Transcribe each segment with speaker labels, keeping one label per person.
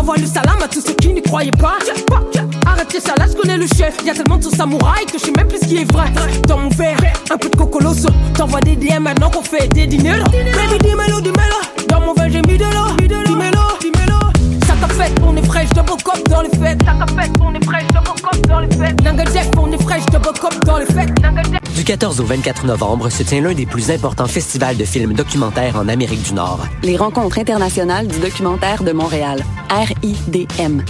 Speaker 1: J'envoie le salam à tous ceux qui n'y croyaient pas. Arrêtez ça, là je connais le chef. Y'a tellement de samouraï que je sais même plus ce qui est vrai. Dans mon verre, un peu de cocoloso. T'envoies des DM maintenant qu'on fait des dîners. Baby, dis-moi, dis-moi. Dans mon verre, j'ai mis de l'eau. Fait, on est fraîche, double cop dans les fêtes. Ça t'a fait, on est fraîche, double cop dans les fêtes. Nanga Jack, on est fraîche, double cop dans les fêtes. Nanga.
Speaker 2: Du 14 au 24 novembre se tient l'un des plus importants festivals de films documentaires en Amérique du Nord.
Speaker 3: Les rencontres internationales du documentaire de Montréal, RIDM.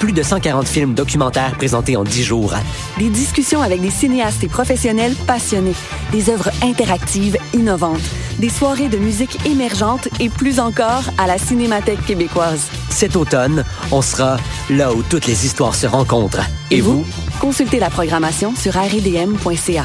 Speaker 2: Plus de 140 films documentaires présentés en 10 jours.
Speaker 3: Des discussions avec des cinéastes et professionnels passionnés, des œuvres interactives innovantes, des soirées de musique émergente et plus encore à la Cinémathèque québécoise.
Speaker 2: Cet automne, on sera là où toutes les histoires se rencontrent. Et, vous?
Speaker 3: Consultez la programmation sur rdm.ca.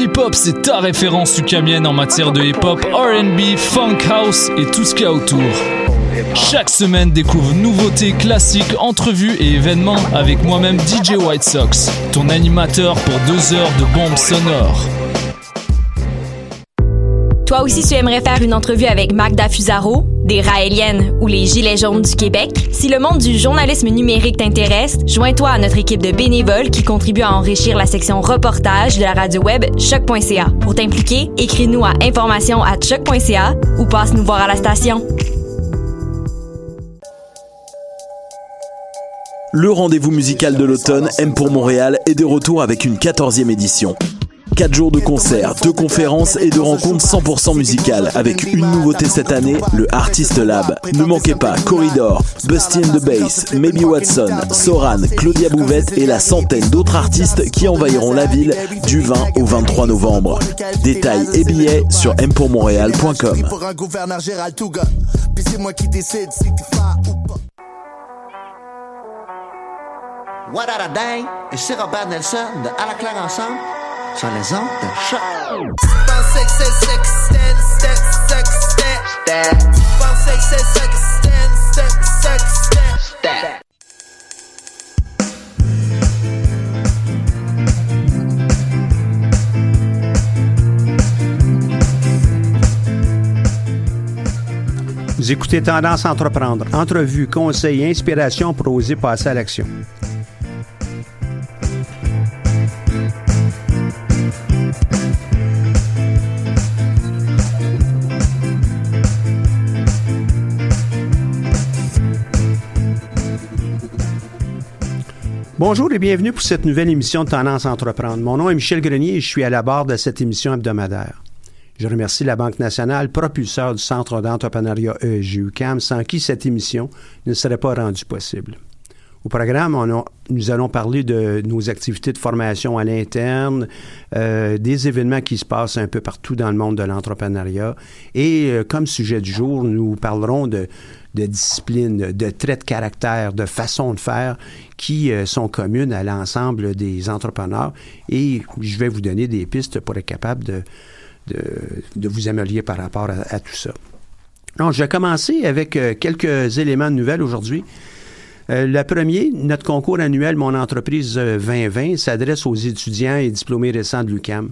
Speaker 4: Polypop, c'est ta référence ukamienne en matière de hip-hop, RB, funk house et tout ce qu'il y a autour. Chaque semaine, découvre nouveautés, classiques, entrevues et événements avec moi-même DJ White Sox, ton animateur pour deux heures de bombes sonores.
Speaker 5: Toi aussi, tu aimerais faire une entrevue avec Magda Fusaro, des Raéliennes ou les Gilets jaunes du Québec? Si le monde du journalisme numérique t'intéresse, joins-toi à notre équipe de bénévoles qui contribue à enrichir la section reportage de la radio web choc.ca. Pour t'impliquer, écris-nous à information à choc.ca ou passe nous voir à la station.
Speaker 6: Le rendez-vous musical de l'automne, M pour Montréal, est de retour avec une 14e édition. 4 jours de concerts, de conférences et de rencontres 100% musicales avec une nouveauté cette année, le Artist Lab. Ne manquez pas Corridor, Busty and the Bass, Maybe Watson, Soran, Claudia Bouvette et la centaine d'autres artistes qui envahiront la ville du 20 au 23 novembre. Détails et billets sur mpourmontréal.com.
Speaker 7: What a Robert Nelson de À la sur les ondes de choc.
Speaker 8: Vous écoutez Tendance à Entreprendre. Entrevue, conseils, inspiration pour oser passer à l'action. Bonjour et bienvenue pour cette nouvelle émission de Tendance Entreprendre. Mon nom est Michel Grenier et je suis à la barre de cette émission hebdomadaire. Je remercie la Banque nationale, propulseur du Centre d'entrepreneuriat ESG-UQAM, sans qui cette émission ne serait pas rendue possible. Au programme, nous allons parler de nos activités de formation à l'interne, euh, des événements qui se passent un peu partout dans le monde de l'entrepreneuriat. Et euh, comme sujet du jour, nous parlerons de, de discipline, de traits de caractère, de façons de faire qui euh, sont communes à l'ensemble des entrepreneurs. Et je vais vous donner des pistes pour être capable de, de, de vous améliorer par rapport à, à tout ça. Donc, je vais commencer avec euh, quelques éléments de nouvelles aujourd'hui. Euh, le premier, notre concours annuel Mon entreprise euh, 2020 s'adresse aux étudiants et diplômés récents de l'UCAM.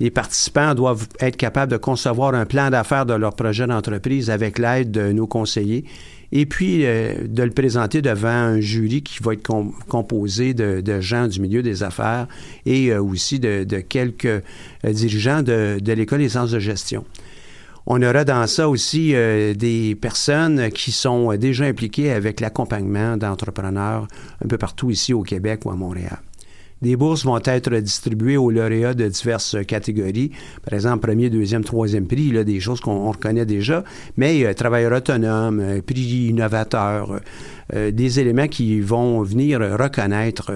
Speaker 8: Les participants doivent être capables de concevoir un plan d'affaires de leur projet d'entreprise avec l'aide de nos conseillers et puis euh, de le présenter devant un jury qui va être com- composé de, gens du milieu des affaires et euh, aussi de, quelques euh, dirigeants de, de l'École des sciences de gestion. On aura dans ça aussi euh, des personnes qui sont déjà impliquées avec l'accompagnement d'entrepreneurs un peu partout ici au Québec ou à Montréal. Des bourses vont être distribuées aux lauréats de diverses catégories. Par exemple, premier, deuxième, troisième prix, là, des choses qu'on on reconnaît déjà, mais euh, travailleurs autonomes, euh, prix innovateur, euh, euh, des éléments qui vont venir reconnaître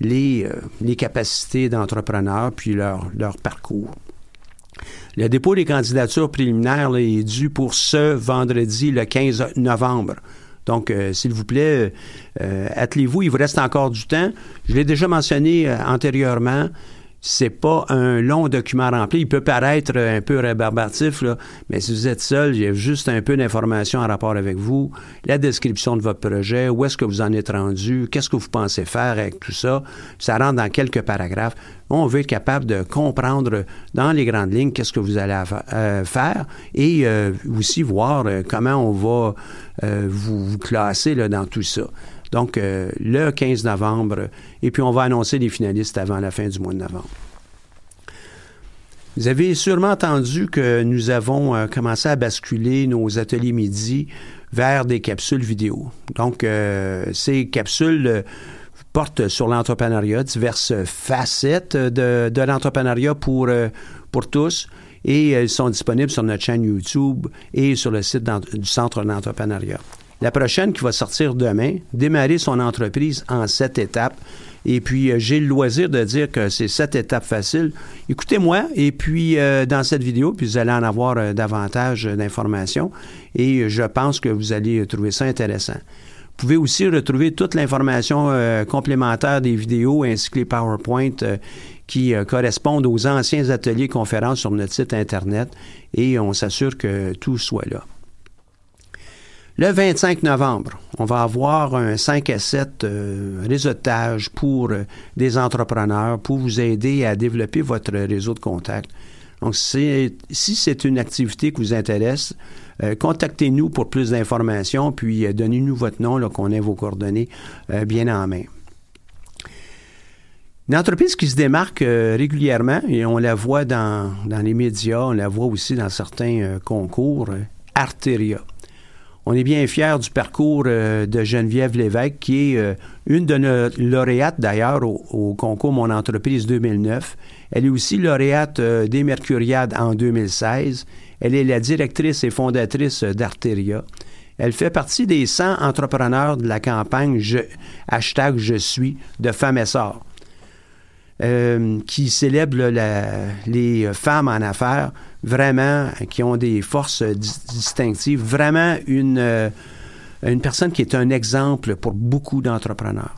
Speaker 8: les, euh, les capacités d'entrepreneurs puis leur, leur parcours. Le dépôt des candidatures préliminaires est dû pour ce vendredi, le 15 novembre. Donc, euh, s'il vous plaît, euh, attelez-vous. Il vous reste encore du temps. Je l'ai déjà mentionné euh, antérieurement c'est pas un long document rempli. Il peut paraître un peu rébarbatif, là, mais si vous êtes seul, il y a juste un peu d'informations en rapport avec vous, la description de votre projet, où est-ce que vous en êtes rendu, qu'est-ce que vous pensez faire avec tout ça. Ça rentre dans quelques paragraphes. On veut être capable de comprendre dans les grandes lignes qu'est-ce que vous allez euh, faire et euh, aussi voir euh, comment on va vous, vous, classer là, dans tout ça. Donc, euh, le 15 novembre, et puis on va annoncer les finalistes avant la fin du mois de novembre. Vous avez sûrement entendu que nous avons euh, commencé à basculer nos ateliers midi vers des capsules vidéo. Donc, euh, ces capsules portent sur l'entrepreneuriat, diverses facettes de, de l'entrepreneuriat pour, pour tous et elles sont disponibles sur notre chaîne YouTube et sur le site du Centre d'entrepreneuriat. La prochaine qui va sortir demain, démarrer son entreprise en sept étapes. Et puis, euh, j'ai le loisir de dire que c'est sept étapes faciles. Écoutez-moi, et puis euh, dans cette vidéo, puis vous allez en avoir euh, davantage d'informations. Et je pense que vous allez trouver ça intéressant. Vous pouvez aussi retrouver toute l'information complémentaire des vidéos ainsi que les PowerPoint qui correspondent aux anciens ateliers conférences sur notre site Internet. Et on s'assure que tout soit là. Le 25 novembre, on va avoir un 5 à 7 euh, réseautage pour euh, des entrepreneurs pour vous aider à développer votre réseau de contacts. Donc, si c'est une activité qui vous intéresse, euh, contactez-nous pour plus d'informations, puis donnez-nous votre nom, qu'on ait vos coordonnées bien en main. Une entreprise qui se démarque régulièrement, et on la voit dans, dans, les médias, on la voit aussi dans certains concours, Arteria. On est bien fiers du parcours euh, de Geneviève Lévesque, qui est euh, une de nos lauréates d'ailleurs au, concours Mon entreprise 2009. Elle est aussi lauréate euh, des Mercuriades en 2016. Elle est la directrice et fondatrice d'Arteria. Elle fait partie des 100 entrepreneurs de la campagne je, hashtag Je suis de Femmes et qui célèbre les femmes en affaires vraiment, qui ont des forces distinctives, vraiment une, euh, une personne qui est un exemple pour beaucoup d'entrepreneurs.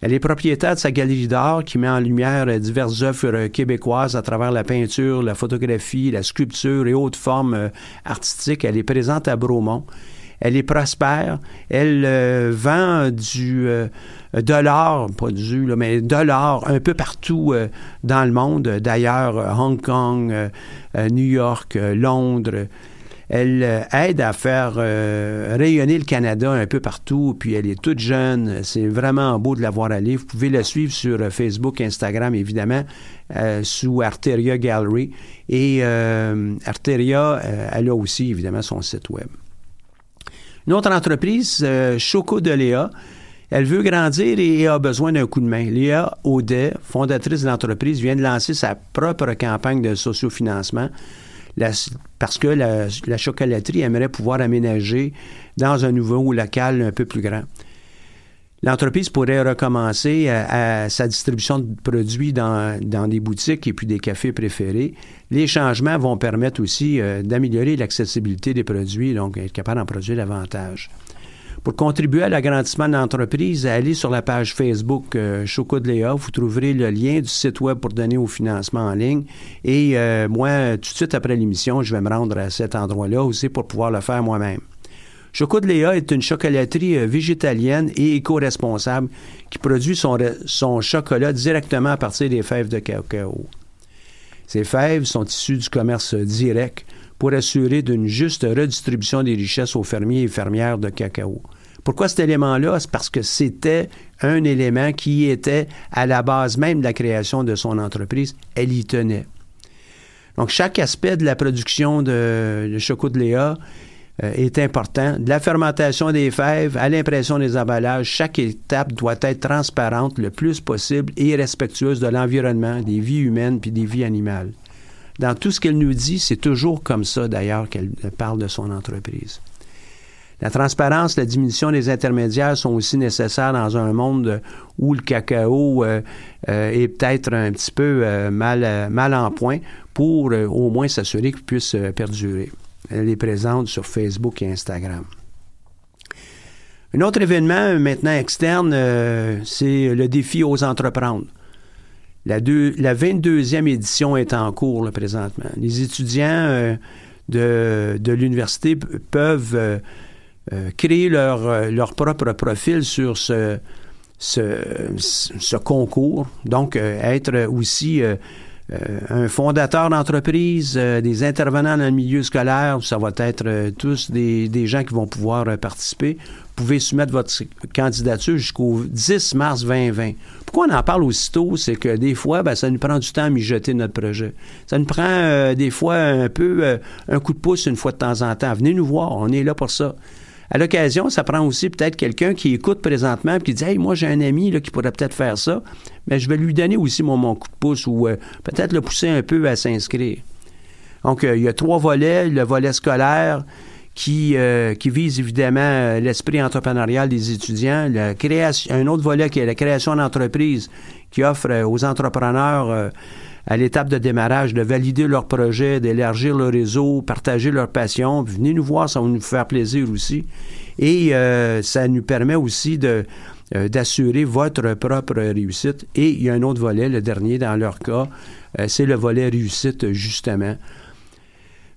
Speaker 8: Elle est propriétaire de sa galerie d'art qui met en lumière diverses œuvres québécoises à travers la peinture, la photographie, la sculpture et autres formes euh, artistiques. Elle est présente à Bromont. Elle est prospère. Elle euh, vend du de l'or, pas du, mais de l'or un peu partout euh, dans le monde. D'ailleurs, euh, Hong Kong, euh, New York, Londres. Elle aide à faire rayonner le Canada un peu partout, puis elle est toute jeune. C'est vraiment beau de la voir aller. Vous pouvez la suivre sur Facebook, Instagram, évidemment, sous Arteria Gallery. Et Arteria, elle a aussi, évidemment, son site web. Une autre entreprise, Choco de Léa, elle veut grandir et a besoin d'un coup de main. Léa Audet, fondatrice de l'entreprise, vient de lancer sa propre campagne de sociofinancement parce que la, chocolaterie aimerait pouvoir aménager dans un nouveau local un peu plus grand. L'entreprise pourrait recommencer à, sa distribution de produits dans, des boutiques et puis des cafés préférés. Les changements vont permettre aussi euh, d'améliorer l'accessibilité des produits, donc être capable d'en produire davantage. Pour contribuer à l'agrandissement de l'entreprise, allez sur la page Facebook euh, Choco de Léa. Vous trouverez le lien du site web pour donner au financement en ligne. Et euh, moi, tout de suite après l'émission, je vais me rendre à cet endroit-là aussi pour pouvoir le faire moi-même. Choco de Léa est une chocolaterie euh, végétalienne et éco-responsable qui produit son, chocolat directement à partir des fèves de cacao. Ces fèves sont issues du commerce direct pour assurer d'une juste redistribution des richesses aux fermiers et fermières de cacao. Pourquoi cet élément-là? C'est parce que c'était un élément qui était à la base même de la création de son entreprise. Elle y tenait. Donc, chaque aspect de la production de, Choco de Léa est important. De la fermentation des fèves à l'impression des emballages, chaque étape doit être transparente le plus possible et respectueuse de l'environnement, des vies humaines puis des vies animales. Dans tout ce qu'elle nous dit, c'est toujours comme ça d'ailleurs qu'elle parle de son entreprise. La transparence, la diminution des intermédiaires sont aussi nécessaires dans un monde où le cacao euh, euh, est peut-être un petit peu euh, mal, mal en point pour au moins s'assurer qu'il puisse perdurer. Elle est présente sur Facebook et Instagram. Un autre événement maintenant externe, c'est le défi aux entreprendre. La, la 22e édition est en cours présentement. Les étudiants de, de l'université peuvent euh, créer leur, euh, propre profil sur ce, concours. Donc, euh, être aussi un fondateur d'entreprise, des intervenants dans le milieu scolaire, ça va être tous des, des, gens qui vont pouvoir participer. Vous pouvez soumettre votre candidature jusqu'au 10 mars 2020. Pourquoi on en parle aussitôt? C'est que des fois, ben, ça nous prend du temps à mijoter notre projet. Ça nous prend des fois un peu un coup de pouce une fois de temps en temps. Venez nous voir, on est là pour ça. À l'occasion, ça prend aussi peut-être quelqu'un qui écoute présentement et qui dit Hey, moi, j'ai un ami qui pourrait peut-être faire ça, mais je vais lui donner aussi mon, coup de pouce ou euh, peut-être le pousser un peu à s'inscrire. Donc, euh, il y a trois volets. Le volet scolaire qui, euh, vise évidemment l'esprit entrepreneurial des étudiants. Un autre volet qui est la création d'entreprises qui offre aux entrepreneurs à l'étape de démarrage de valider leur projet, d'élargir leur réseau, partager leur passion. Venez nous voir, ça va nous faire plaisir aussi. Et euh, ça nous permet aussi de euh, d'assurer votre propre réussite. Et il y a un autre volet, le dernier dans leur cas, euh, c'est le volet réussite, justement.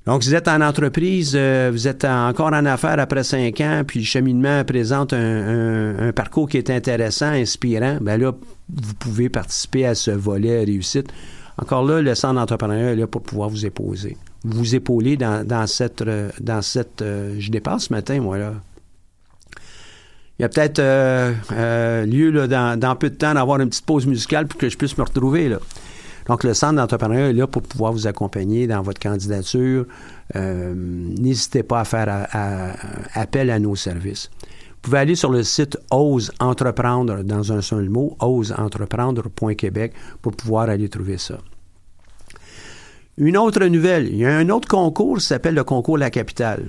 Speaker 8: Donc, vous êtes en entreprise, vous êtes encore en affaires après cinq ans, puis le cheminement présente un, un parcours qui est intéressant, inspirant. Bien là, vous pouvez participer à ce volet réussite. Encore là, le centre d'entrepreneuriat est là pour pouvoir vous épouser. Vous épauler dans, dans cette... Euh, dans cette euh, je dépasse ce matin, moi, là. Il y a peut-être euh, lieu là, dans, dans, peu de temps d'avoir une petite pause musicale pour que je puisse me retrouver. Là. Donc, le centre d'entrepreneuriat est là pour pouvoir vous accompagner dans votre candidature. N'hésitez pas à faire appel à nos services. Vous pouvez aller sur le site Ose Entreprendre dans un seul mot, oseentreprendre.québec pour pouvoir aller trouver ça. Une autre nouvelle, il y a un autre concours qui s'appelle le concours La Capitale.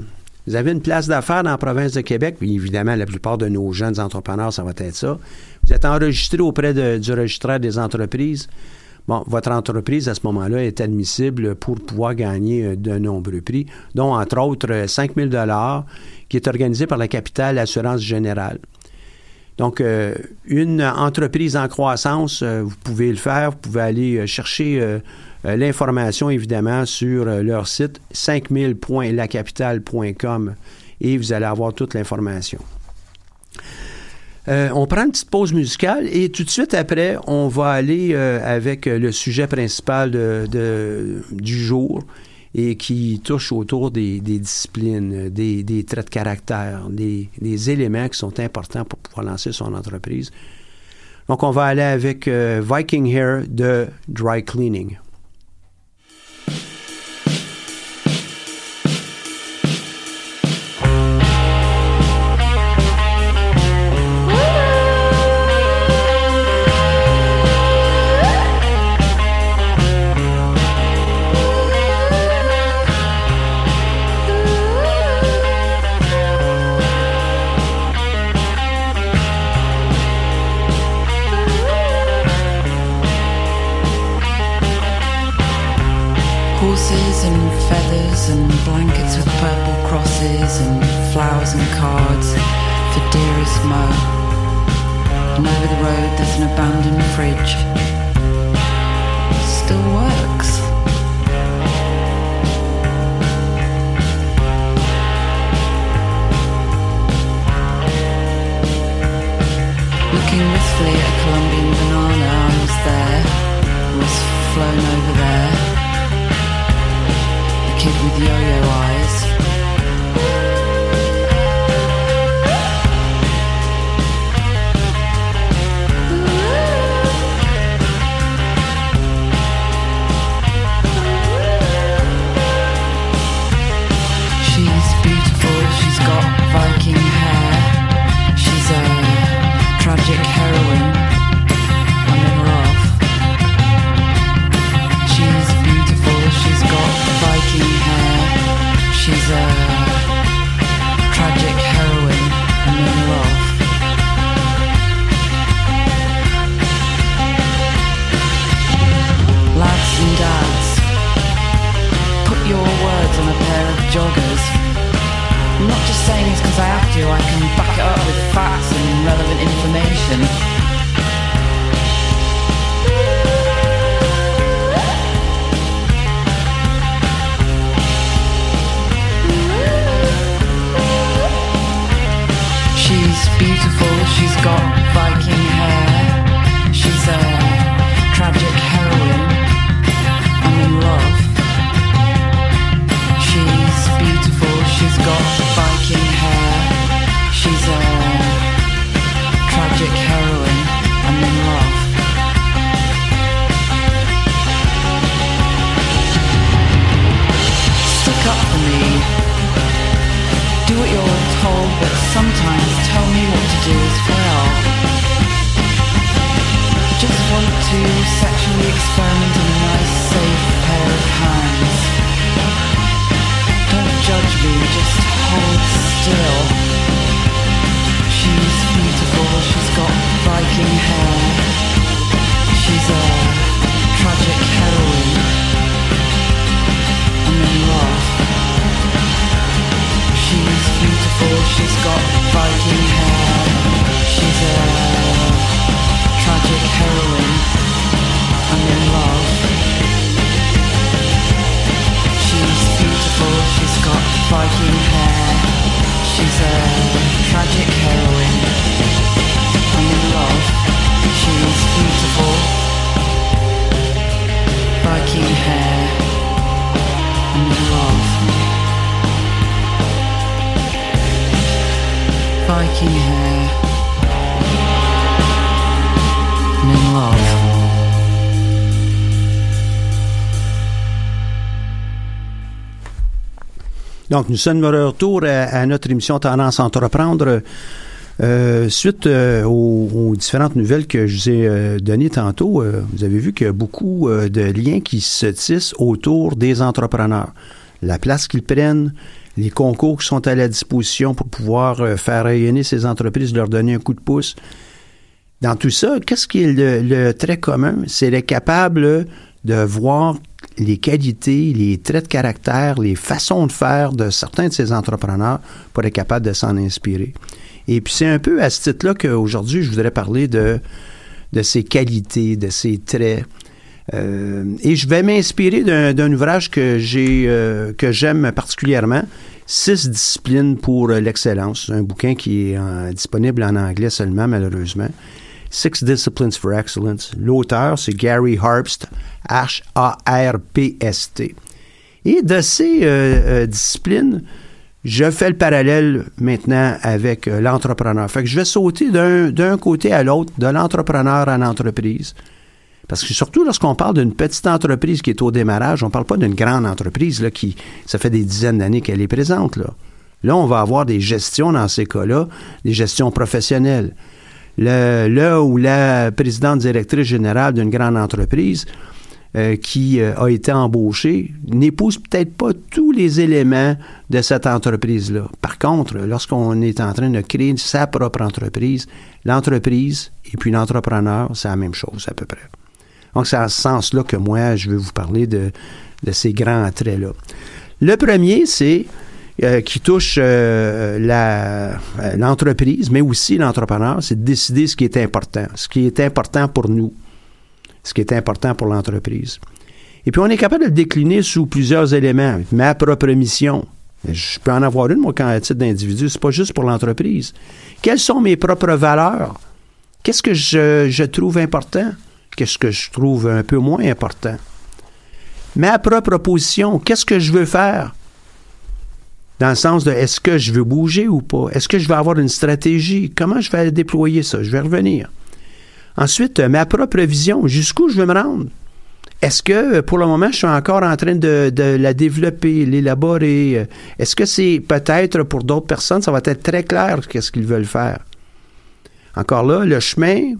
Speaker 8: Vous avez une place d'affaires dans la province de Québec, puis évidemment, la plupart de nos jeunes entrepreneurs, ça va être ça. Vous êtes enregistré auprès du registraire des entreprises. Bon, votre entreprise, à ce moment-là, est admissible pour pouvoir gagner euh, de nombreux prix, dont, entre autres, 5 000 qui est organisé par la capitale Assurance Générale. Donc, euh, une entreprise en croissance, euh, vous pouvez le faire, vous pouvez aller euh, chercher l'information, évidemment, sur leur site 5000.lacapitale.com et vous allez avoir toute l'information. on prend une petite pause musicale et tout de suite après, on va aller avec le sujet principal du jour et qui touche autour des, disciplines, des, traits de caractère, des, éléments qui sont importants pour pouvoir lancer son entreprise. Donc, on va aller avec euh, Viking Hair de Dry Cleaning.
Speaker 9: mysterious smile. And over the road there's an abandoned fridge. Still works. Looking wistfully at a Colombian banana, I was there, was flown over there. The kid with yo-yo eyes.
Speaker 8: Donc, nous sommes de retour à, à notre émission Tendance à entreprendre. Euh, suite euh, aux, différentes nouvelles que je vous ai euh, données tantôt, euh, vous avez vu qu'il y a beaucoup euh, de liens qui se tissent autour des entrepreneurs. La place qu'ils prennent, les concours qui sont à la disposition pour pouvoir euh, faire rayonner ces entreprises, leur donner un coup de pouce. Dans tout ça, qu'est-ce qui est le, le trait commun? C'est d'être capable de voir les qualités, les traits de caractère, les façons de faire de certains de ces entrepreneurs pour être capable de s'en inspirer. Et puis c'est un peu à ce titre-là qu'aujourd'hui, je voudrais parler de, de ces qualités, de ces traits. Euh, et je vais m'inspirer d'un, ouvrage que j'ai euh, que j'aime particulièrement, Six disciplines pour l'excellence, un bouquin qui est en- disponible en anglais seulement malheureusement. Six Disciplines for Excellence. L'auteur, c'est Gary Harpst, H-A-R-P-S-T. Et de ces euh, euh, disciplines, je fais le parallèle maintenant avec euh, l'entrepreneur. Je vais sauter d'un côté à l'autre, de l'entrepreneur à l'entreprise. Parce que surtout lorsqu'on parle d'une petite entreprise qui est au démarrage, on ne parle pas d'une grande entreprise qui, ça fait des dizaines d'années qu'elle est présente. Là. là, on va avoir des gestions dans ces cas-là, des gestions professionnelles. Le, là où la présidente directrice générale d'une grande entreprise euh, qui euh, a été embauchée n'épouse peut-être pas tous les éléments de cette entreprise-là. Par contre, lorsqu'on est en train de créer sa propre entreprise, l'entreprise et puis l'entrepreneur, c'est la même chose à peu près. Donc, c'est en ce sens-là que moi, je vais vous parler de, de ces grands traits-là. Le premier, c'est euh, qui touche euh, euh, l'entreprise, mais aussi l'entrepreneur, c'est de décider ce qui est important, ce qui est important pour nous, ce qui est important pour l'entreprise. Et puis, on est capable de le décliner sous plusieurs éléments. Ma propre mission. Je peux en avoir une, moi, quand à titre d'individu. C'est pas juste pour l'entreprise. Quelles sont mes propres valeurs? Qu'est-ce que je, je trouve important? Qu'est-ce que je trouve un peu moins important? Ma propre position. Qu'est-ce que je veux faire? Dans le sens de est-ce que je veux bouger ou pas? Est-ce que je vais avoir une stratégie? Comment je vais déployer ça? Je vais revenir. Ensuite, euh, ma propre vision. Jusqu'où je veux me rendre? Est-ce que euh, pour le moment, je suis encore en train de, la développer, l'élaborer? Euh, Est-ce que c'est peut-être pour d'autres personnes, ça va être très clair qu'est-ce qu'ils veulent faire? Encore là, le chemin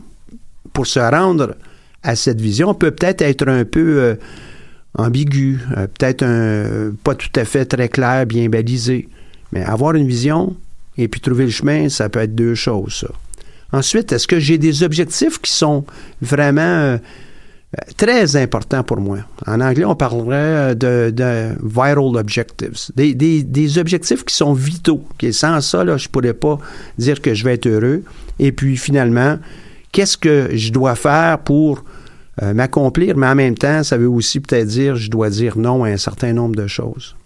Speaker 8: pour se rendre à cette vision peut peut-être être un peu ambigu, euh, peut-être un- pas tout à fait très clair, bien balisé. Mais avoir une vision et puis trouver le chemin, ça peut être deux choses, ça. Ensuite, est-ce que j'ai des objectifs qui sont vraiment euh, euh, très importants pour moi? En anglais, on parlerait de, vital objectives. Des, des- objectifs qui sont vitaux. sans ça, là, je ne pourrais pas dire que je vais être heureux. Et puis, finalement, qu'est-ce que je dois faire pour euh, m'accomplir? Mais en même temps, ça veut aussi peut-être dire je dois dire non à un certain nombre de choses.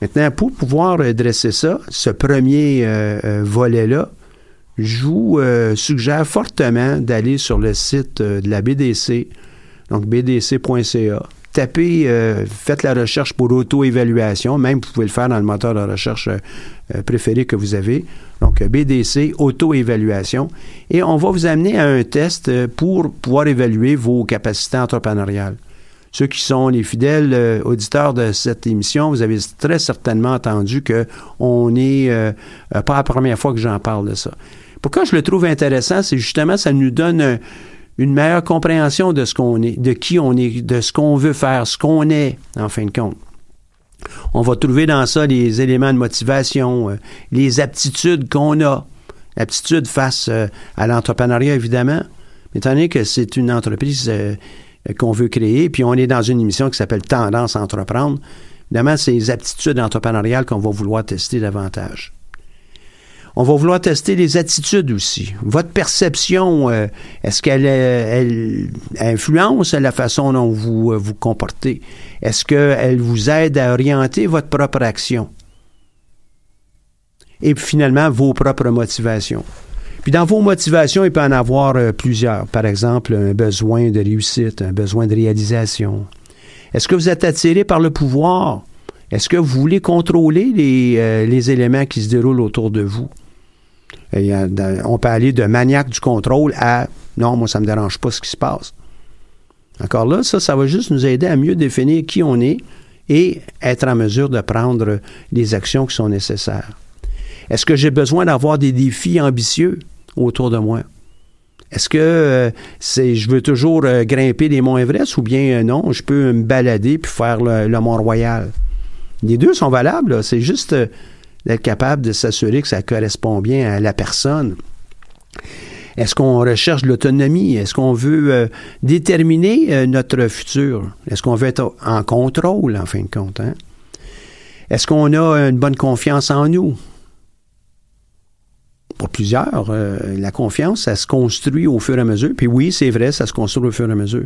Speaker 8: Maintenant, pour pouvoir dresser ça, ce premier euh, euh, volet-là, je vous suggère fortement d'aller sur le site de la BDC, donc bdc.ca, tapez, euh, faites la recherche pour auto-évaluation. Même, vous pouvez le faire dans le moteur de recherche euh, euh, préféré que vous avez. Donc, BDC, auto-évaluation. Et on va vous amener à un test euh, pour pouvoir évaluer vos capacités entrepreneuriales. Ceux qui sont les fidèles euh, auditeurs de cette émission, vous avez très certainement entendu que on est euh, euh, pas la première fois que j'en parle de ça. Pourquoi je le trouve intéressant, c'est justement ça nous donne une meilleure compréhension de ce qu'on est, de qui on est, de ce qu'on veut faire, ce qu'on est, en fin de compte. On va trouver dans ça les éléments de motivation, euh, les aptitudes qu'on a. Aptitudes face euh, à l'entrepreneuriat, évidemment. Étant donné que c'est une entreprise euh, qu'on veut créer, puis on est dans une émission qui s'appelle Tendance à entreprendre, évidemment, c'est les aptitudes entrepreneuriales qu'on va vouloir tester davantage. On va vouloir tester les attitudes aussi. Votre perception, euh, est-ce qu'elle euh, influence la façon dont vous euh, vous comportez? Est-ce qu'elle vous aide à orienter votre propre action? Et puis finalement, vos propres motivations. Puis dans vos motivations, il peut en avoir plusieurs. Par exemple, un besoin de réussite, un besoin de réalisation. Est-ce que vous êtes attiré par le pouvoir? Est-ce que vous voulez contrôler les éléments qui se déroulent autour de vous? Dans- on peut aller de maniaque du contrôle à non, moi, ça ne me dérange pas ce qui se passe. Encore là, ça, ça va juste nous aider à mieux définir qui on est et être en mesure de prendre les actions qui sont nécessaires. Est-ce que j'ai besoin d'avoir des défis ambitieux autour de moi? Est-ce que euh, je veux toujours euh, grimper les monts Everest ou bien euh, non, je peux me balader puis faire le, le Mont-Royal? Les deux sont valables, c'est juste euh, d'être capable de s'assurer que ça correspond bien à la personne. Est-ce qu'on recherche l'autonomie? Est-ce qu'on veut euh, déterminer euh, notre futur? Est-ce qu'on veut être en contrôle, en fin de compte? hein? Est-ce qu'on a une bonne confiance en nous? Pour plusieurs, euh, la confiance, ça se construit au fur et à mesure. Puis oui, c'est vrai, ça se construit au fur et à mesure.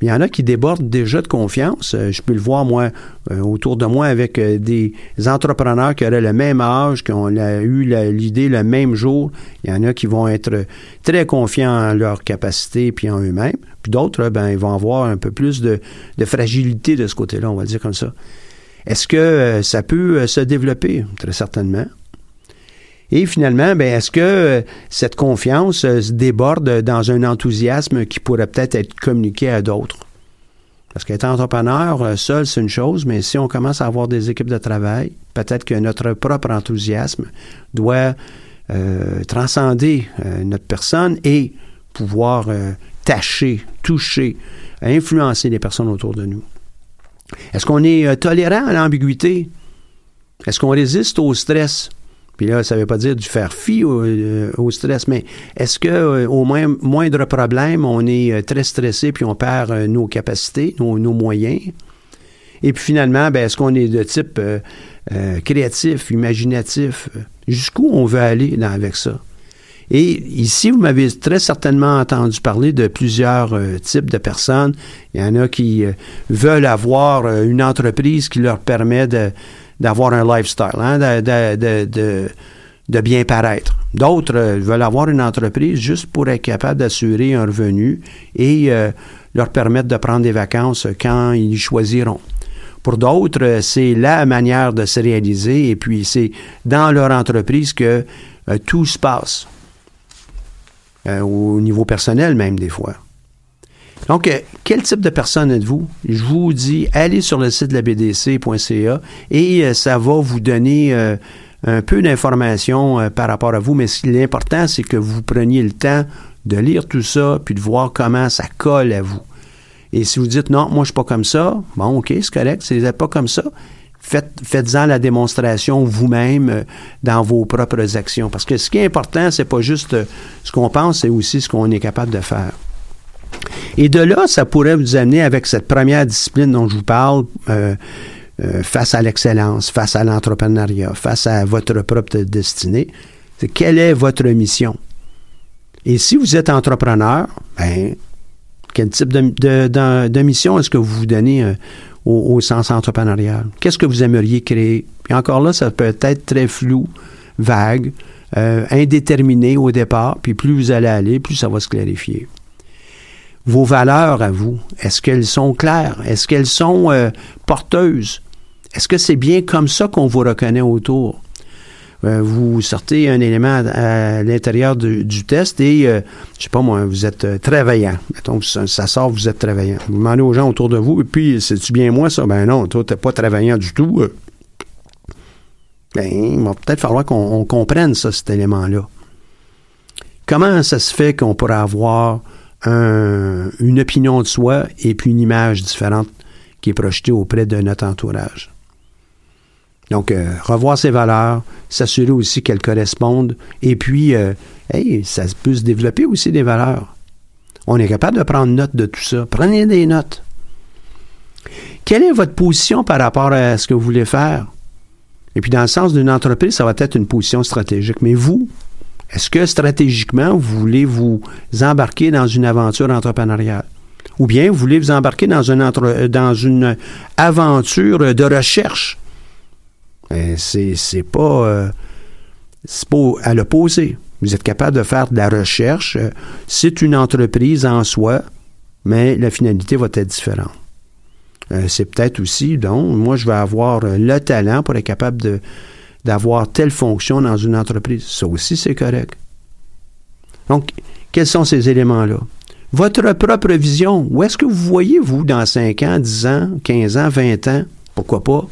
Speaker 8: Mais il y en a qui débordent déjà de confiance. Euh, je peux le voir, moi, euh, autour de moi, avec des entrepreneurs qui auraient le même âge, qui ont eu l'idée le même jour. Il y en a qui vont être très confiants en leurs capacités puis en eux-mêmes. Puis d'autres, ben, ils vont avoir un peu plus de, fragilité de ce côté-là, on va dire comme ça. Est-ce que ça peut se développer? Très certainement. Et finalement, ben, est-ce que euh, cette confiance euh, se déborde dans un enthousiasme qui pourrait peut-être être communiqué à d'autres? Parce qu'être entrepreneur euh, seul, c'est une chose, mais si on commence à avoir des équipes de travail, peut-être que notre propre enthousiasme doit transcender notre personne et pouvoir euh, tâcher, toucher, influencer les personnes autour de nous. Est-ce qu'on est tolérant à l'ambiguïté? Est-ce qu'on résiste au stress? Puis là, ça ne veut pas dire du faire fi au, euh, stress, mais est-ce que euh, au moins, moindre problème, on est euh, très stressé puis on perd nos capacités, nos, moyens? Et puis finalement, ben, est-ce qu'on est de type créatif, imaginatif? Jusqu'où on veut aller avec ça? Et ici, vous m'avez très certainement entendu parler de plusieurs types de personnes. Il y en a qui veulent avoir une entreprise qui leur permet de- d'avoir un lifestyle, hein, de, de- de- de- bien paraître. D'autres euh, veulent avoir une entreprise juste pour être capable d'assurer un revenu et euh, leur permettre de prendre des vacances quand ils choisiront. Pour d'autres, euh, c'est la manière de se réaliser et puis c'est dans leur entreprise que tout se passe. Au niveau personnel même des fois. Donc, euh, quel type de personne êtes-vous? Je vous dis, allez sur le site de la BDC.ca et euh, ça va vous donner euh, un peu d'informations par rapport à vous, mais l'important, c'est que vous preniez le temps de lire tout ça puis de voir comment ça colle à vous. Et si vous dites non, moi je suis pas comme ça, bon, ok, c'est correct, si vous n'êtes pas comme ça, faites, faites-en la démonstration vous-même dans vos propres actions. Parce que ce qui est important, c'est pas juste ce qu'on pense, c'est aussi ce qu'on est capable de faire. Et de là, ça pourrait vous amener avec cette première discipline dont je vous parle, euh, euh, face à l'excellence, face à l'entrepreneuriat, face à votre propre destinée. C'est quelle est votre mission? Et si vous êtes entrepreneur, ben, quel type de, mission est-ce que vous vous donnez euh, au, sens entrepreneurial? Qu'est-ce que vous aimeriez créer? Puis encore là, ça peut être très flou, vague, indéterminé au départ, puis plus vous allez aller, plus ça va se clarifier. Vos valeurs à vous, est-ce qu'elles sont claires? Est-ce qu'elles sont euh, porteuses? Est-ce que c'est bien comme ça qu'on vous reconnaît autour? Euh, vous sortez un élément à, l'intérieur du, test et, euh, je sais pas moi, vous êtes euh, travaillant. Mettons, ça, ça sort, vous êtes travaillant. Vous demandez aux gens autour de vous, et puis, c'est-tu bien moi ça? Ben non, toi, t'es pas travaillant du tout. Ben, il va peut-être falloir qu'on on comprenne ça, cet élément-là. Comment ça se fait qu'on pourrait avoir un- une opinion de soi et puis une image différente qui est projetée auprès de notre entourage? Donc, euh, revoir ses valeurs, s'assurer aussi qu'elles correspondent, et puis, euh, hey, ça peut se développer aussi des valeurs. On est capable de prendre note de tout ça. Prenez des notes. Quelle est votre position par rapport à ce que vous voulez faire? Et puis, dans le sens d'une entreprise, ça va être une position stratégique. Mais vous, est-ce que stratégiquement, vous voulez vous embarquer dans une aventure entrepreneuriale? Ou bien vous voulez vous embarquer dans dans une aventure de recherche? Ben, c'est c'est pas, euh, pas à l'opposé. Vous êtes capable de faire de la recherche. euh, C'est une entreprise en soi, mais la finalité va être différente. Euh, c'est peut-être aussi, donc, moi, je vais avoir euh, le talent pour être capable de, d'avoir telle fonction dans une entreprise. Ça aussi, c'est correct. Donc, quels sont ces éléments-là? Votre propre vision, où est-ce que vous voyez, vous, dans 5 ans, 10 ans, 15 ans, 20 ans? Pourquoi pas?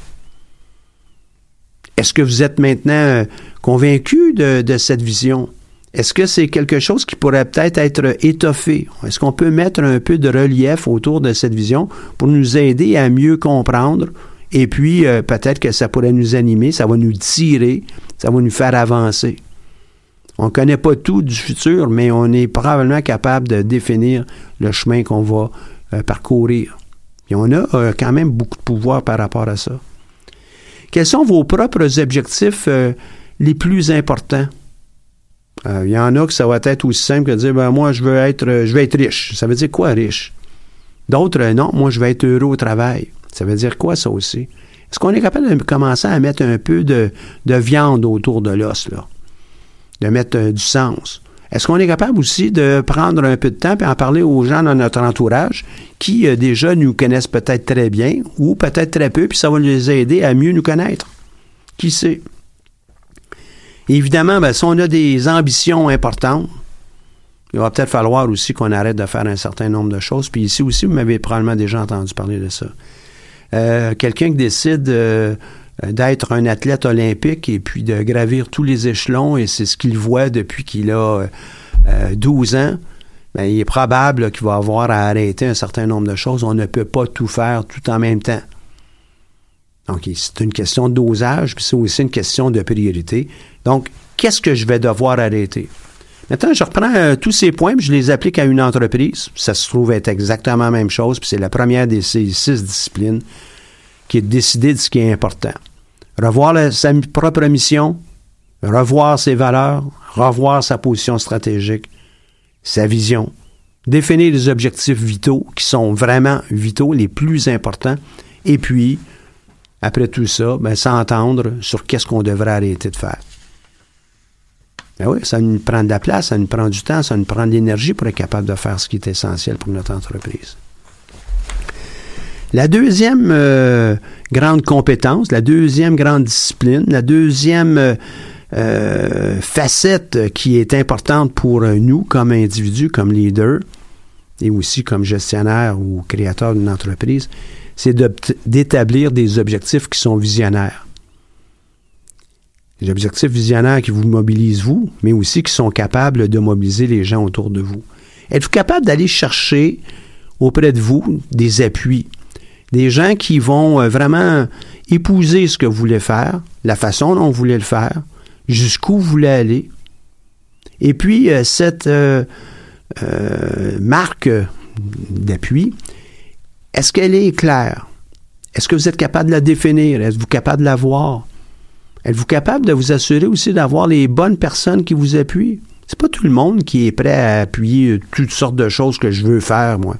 Speaker 8: Est-ce que vous êtes maintenant euh, convaincu de, de cette vision? Est-ce que c'est quelque chose qui pourrait peut-être être étoffé? Est-ce qu'on peut mettre un peu de relief autour de cette vision pour nous aider à mieux comprendre? Et puis, euh, peut-être que ça pourrait nous animer, ça va nous tirer, ça va nous faire avancer. On ne connaît pas tout du futur, mais on est probablement capable de définir le chemin qu'on va euh, parcourir. Et on a euh, quand même beaucoup de pouvoir par rapport à ça. Quels sont vos propres objectifs euh, les plus importants? Euh, Il y en a que ça va être aussi simple que de dire ben, moi, je veux être euh, je veux être riche. Ça veut dire quoi riche? D'autres, non, moi, je vais être heureux au travail. Ça veut dire quoi, ça aussi? Est-ce qu'on est capable de commencer à mettre un peu de, de viande autour de l'os, là? De mettre euh, du sens? Est-ce qu'on est capable aussi de prendre un peu de temps et en parler aux gens dans notre entourage qui euh, déjà nous connaissent peut-être très bien ou peut-être très peu, puis ça va les aider à mieux nous connaître? Qui sait? Évidemment, ben, si on a des ambitions importantes, il va peut-être falloir aussi qu'on arrête de faire un certain nombre de choses. Puis ici aussi, vous m'avez probablement déjà entendu parler de ça. Euh, Quelqu'un qui décide euh, d'être un athlète olympique et puis de gravir tous les échelons, et c'est ce qu'il voit depuis qu'il a euh, 12 ans, ben, il est probable qu'il va avoir à arrêter un certain nombre de choses. On ne peut pas tout faire tout en même temps. Donc, c'est une question de dosage, puis c'est aussi une question de priorité. Donc, qu'est-ce que je vais devoir arrêter? Maintenant, je reprends euh, tous ces points, puis je les applique à une entreprise. Ça se trouve être exactement la même chose, puis c'est la première de ces six disciplines qui est de décider de ce qui est important. Revoir sa propre mission, revoir ses valeurs, revoir sa position stratégique, sa vision, définir les objectifs vitaux qui sont vraiment vitaux, les plus importants, et puis, après tout ça, ben, s'entendre sur qu'est-ce qu'on devrait arrêter de faire. Ben oui, ça nous prend de la place, ça nous prend du temps, ça nous prend de l'énergie pour être capable de faire ce qui est essentiel pour notre entreprise. La deuxième euh, grande compétence, la deuxième grande discipline, la deuxième euh, euh, facette qui est importante pour nous comme individus, comme leaders, et aussi comme gestionnaire ou créateur d'une entreprise, c'est d'établir des objectifs qui sont visionnaires. Des objectifs visionnaires qui vous mobilisent vous, mais aussi qui sont capables de mobiliser les gens autour de vous. Êtes-vous capable d'aller chercher auprès de vous des appuis, des gens qui vont euh, vraiment épouser ce que vous voulez faire, la façon dont vous voulez le faire, jusqu'où vous voulez aller. Et puis, euh, cette euh, marque d'appui, est-ce qu'elle est claire? Est-ce que vous êtes capable de la définir? Êtes-vous capable de la voir? Êtes-vous capable de vous assurer aussi d'avoir les bonnes personnes qui vous appuient? C'est pas tout le monde qui est prêt à appuyer toutes sortes de choses que je veux faire, moi.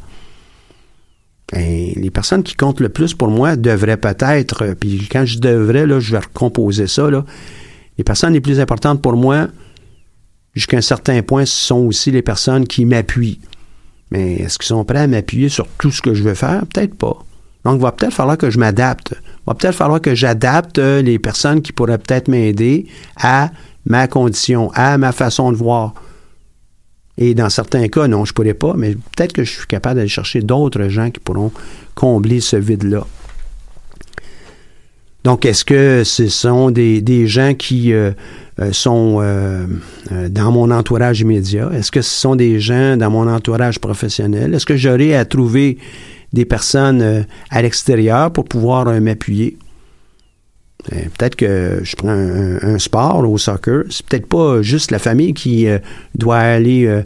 Speaker 8: Ben, les personnes qui comptent le plus pour moi devraient peut-être, euh, puis quand je devrais, là, je vais recomposer ça. Les personnes les plus importantes pour moi, jusqu'à un certain point, ce sont aussi les personnes qui m'appuient. Mais est-ce qu'ils sont prêts à m'appuyer sur tout ce que je veux faire? Peut-être pas. Donc, il va peut-être falloir que je m'adapte. Il va peut-être falloir que j'adapte euh, les personnes qui pourraient peut-être m'aider à ma condition, à ma façon de voir. Et dans certains cas, non, je ne pourrais pas, mais peut-être que je suis capable d'aller chercher d'autres gens qui pourront combler ce vide-là. Donc, est-ce que ce sont des, des gens qui euh, euh, sont dans mon entourage immédiat? Est-ce que ce sont des gens dans mon entourage professionnel? Est-ce que j'aurai à trouver des personnes à l'extérieur pour pouvoir m'appuyer? Peut-être que je prends un, sport au soccer. C'est peut-être pas juste la famille qui doit aller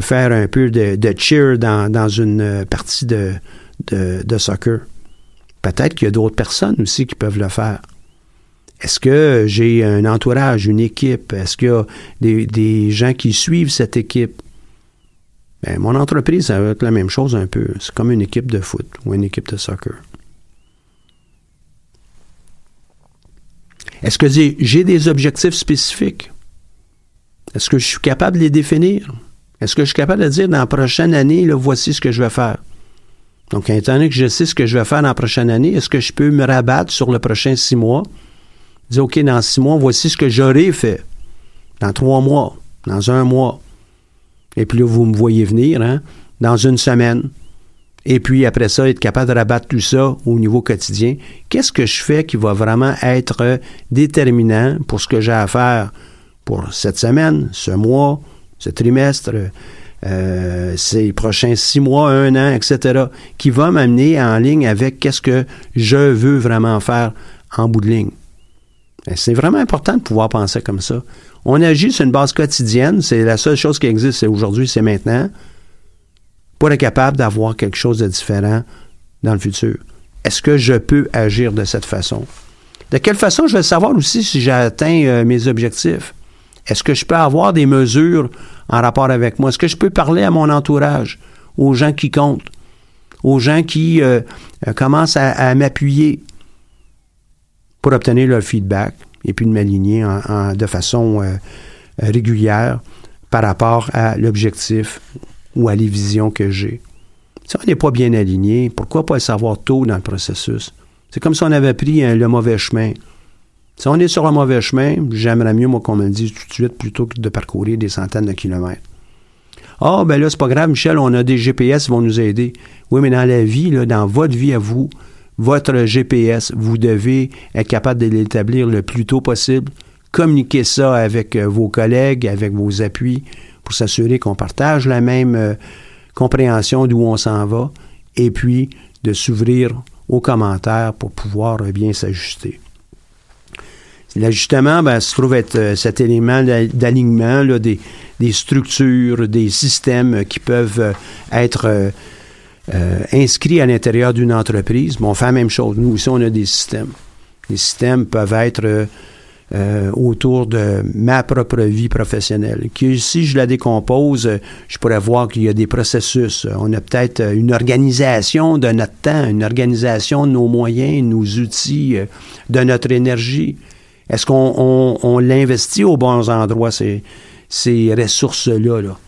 Speaker 8: faire un peu de, cheer dans, une partie de soccer. Peut-être qu'il y a d'autres personnes aussi qui peuvent le faire. Est-ce que j'ai un entourage, une équipe? Est-ce qu'il y a des, gens qui suivent cette équipe? Ben, mon entreprise, ça va être la même chose un peu. C'est comme une équipe de foot ou une équipe de soccer. Est-ce que j'ai des objectifs spécifiques? Est-ce que je suis capable de les définir? Est-ce que je suis capable de dire dans la prochaine année, voici ce que je vais faire? Donc, étant donné que je sais ce que je vais faire dans la prochaine année, est-ce que je peux me rabattre sur le prochain six mois? Dire, OK, dans six mois, voici ce que j'aurais fait. Dans trois mois, dans un mois. Et puis là, vous me voyez venir, hein, dans une semaine. Et puis après ça, être capable de rabattre tout ça au niveau quotidien. Qu'est-ce que je fais qui va vraiment être déterminant pour ce que j'ai à faire pour cette semaine, ce mois, ce trimestre, euh, ces prochains six mois, un an, etc., qui va m'amener en ligne avec qu'est-ce que je veux vraiment faire en bout de ligne? C'est vraiment important de pouvoir penser comme ça. On agit sur une base quotidienne, c'est la seule chose qui existe, c'est aujourd'hui, c'est maintenant, pour être capable d'avoir quelque chose de différent dans le futur. Est-ce que je peux agir de cette façon? De quelle façon je vais savoir aussi si j'ai atteint euh, mes objectifs? Est-ce que je peux avoir des mesures en rapport avec moi? Est-ce que je peux parler à mon entourage, aux gens qui comptent, aux gens qui euh, euh, commencent à, m'appuyer? Pour obtenir leur feedback et puis de m'aligner de façon euh, régulière par rapport à l'objectif ou à les visions que j'ai. Si on n'est pas bien aligné, pourquoi pas le savoir tôt dans le processus? C'est comme si on avait pris le mauvais chemin. Si on est sur un mauvais chemin, j'aimerais mieux, moi, qu'on me le dise tout de suite plutôt que de parcourir des centaines de kilomètres. Ah, oh, ben là, c'est pas grave, Michel, on a des GPS qui vont nous aider. Oui, mais dans la vie, dans votre vie à vous, votre GPS, vous devez être capable de l'établir le plus tôt possible, communiquer ça avec euh, vos collègues, avec vos appuis, pour s'assurer qu'on partage la même euh, compréhension d'où on s'en va, et puis de s'ouvrir aux commentaires pour pouvoir euh, bien s'ajuster. L'ajustement, ben, se trouve être cet élément d'alignement des, structures, des systèmes qui peuvent être euh, inscrits à l'intérieur d'une entreprise. Bon, on fait la même chose. Nous aussi, on a des systèmes. Les systèmes peuvent être autour de ma propre vie professionnelle. Que si je la décompose, je pourrais voir qu'il y a des processus. On a peut-être une organisation de notre temps, une organisation de nos moyens, nos outils, de notre énergie. Est-ce qu'on l'investit aux bons endroits, ces, ces ressources-là? Là?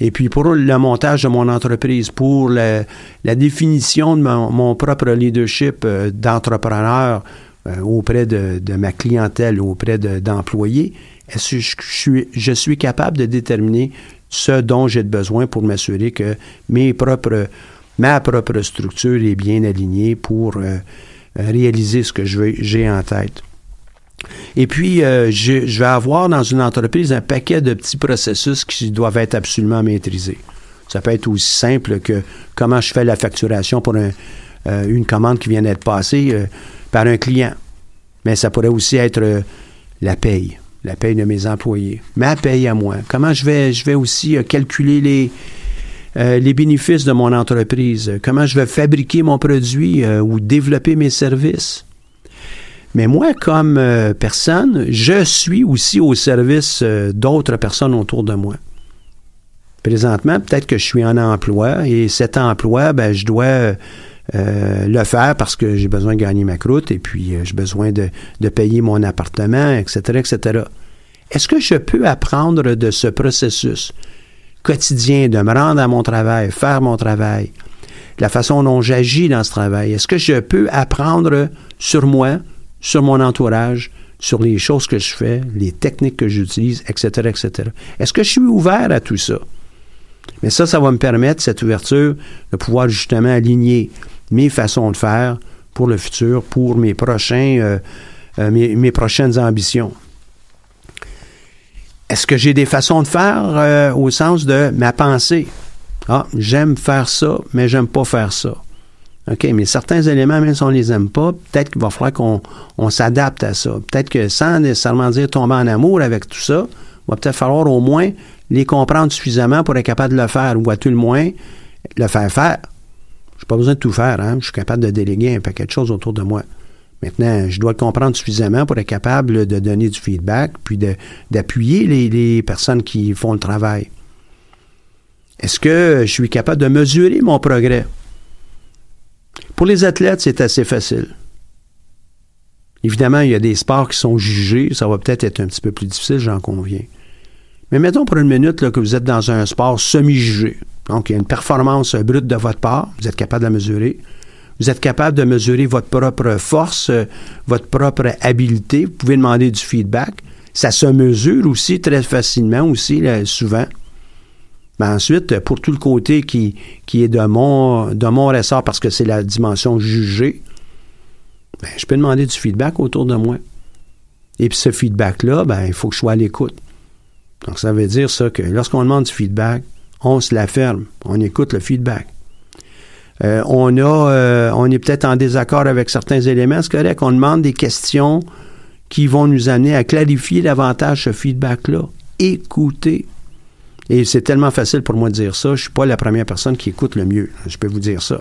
Speaker 8: Et puis pour le montage de mon entreprise, pour la, définition de mon, propre leadership euh, d'entrepreneur euh, auprès de, ma clientèle, auprès d'employés, est-ce que je suis, capable de déterminer ce dont j'ai besoin pour m'assurer que ma propre structure est bien alignée pour euh, réaliser ce que j'ai en tête? Et puis, euh, je, vais avoir dans une entreprise un paquet de petits processus qui doivent être absolument maîtrisés. Ça peut être aussi simple que comment je fais la facturation pour euh, une commande qui vient d'être passée euh, par un client. Mais ça pourrait aussi être la paye, la paye de mes employés, ma paye à moi. Comment je vais, je vais aussi calculer les, les bénéfices de mon entreprise, comment je vais fabriquer mon produit ou développer mes services? Mais moi, comme euh, personne, je suis aussi au service euh, d'autres personnes autour de moi. Présentement, peut-être que je suis en emploi et cet emploi, ben, je dois euh, le faire parce que j'ai besoin de gagner ma croûte et puis j'ai besoin de, de, payer mon appartement, etc., etc. Est-ce que je peux apprendre de ce processus? quotidien de me rendre à mon travail, faire mon travail, la façon dont j'agis dans ce travail? Est-ce que je peux apprendre sur moi, sur mon entourage, sur les choses que je fais, les techniques que j'utilise, etc., etc. Est-ce que je suis ouvert à tout ça? Mais ça, ça va me permettre, cette ouverture, de pouvoir justement aligner mes façons de faire pour le futur, pour mes prochains, euh, euh, mes, prochaines ambitions. Est-ce que j'ai des façons de faire euh, au sens de ma pensée? Ah, j'aime faire ça, mais j'aime pas faire ça. OK, mais certains éléments, même si on les aime pas, peut-être qu'il va falloir qu'on on s'adapte à ça. Peut-être que sans nécessairement dire tomber en amour avec tout ça, il va peut-être falloir au moins les comprendre suffisamment pour être capable de le faire, ou à tout le moins le faire faire. Je n'ai pas besoin de tout faire, hein? je suis capable de déléguer un paquet de choses autour de moi. Maintenant, je dois le comprendre suffisamment pour être capable de donner du feedback, puis d'appuyer les, les personnes qui font le travail. Est-ce que je suis capable de mesurer mon progrès? Pour les athlètes, c'est assez facile. Évidemment, il y a des sports qui sont jugés. Ça va peut-être être un petit peu plus difficile, j'en conviens. Mais mettons pour une minute que vous êtes dans un sport semi-jugé. Donc, il y a une performance brute de votre part. Vous êtes capable de la mesurer. Vous êtes capable de mesurer votre propre force, euh, votre propre habileté. Vous pouvez demander du feedback. Ça se mesure aussi très facilement, aussi, souvent. Mais ensuite, pour tout le côté qui, qui est de mon, de mon ressort, parce que c'est la dimension jugée, ben, je peux demander du feedback autour de moi. Et puis ce feedback-là, ben, il faut que je sois à l'écoute. Donc, ça veut dire ça que lorsqu'on demande du feedback, on se la ferme, on écoute le feedback. Euh, on a, euh, on est peut-être en désaccord avec certains éléments, c'est correct. On demande des questions qui vont nous amener à clarifier davantage ce feedback-là. Écoutez. Et c'est tellement facile pour moi de dire ça. Je suis pas la première personne qui écoute le mieux. Je peux vous dire ça.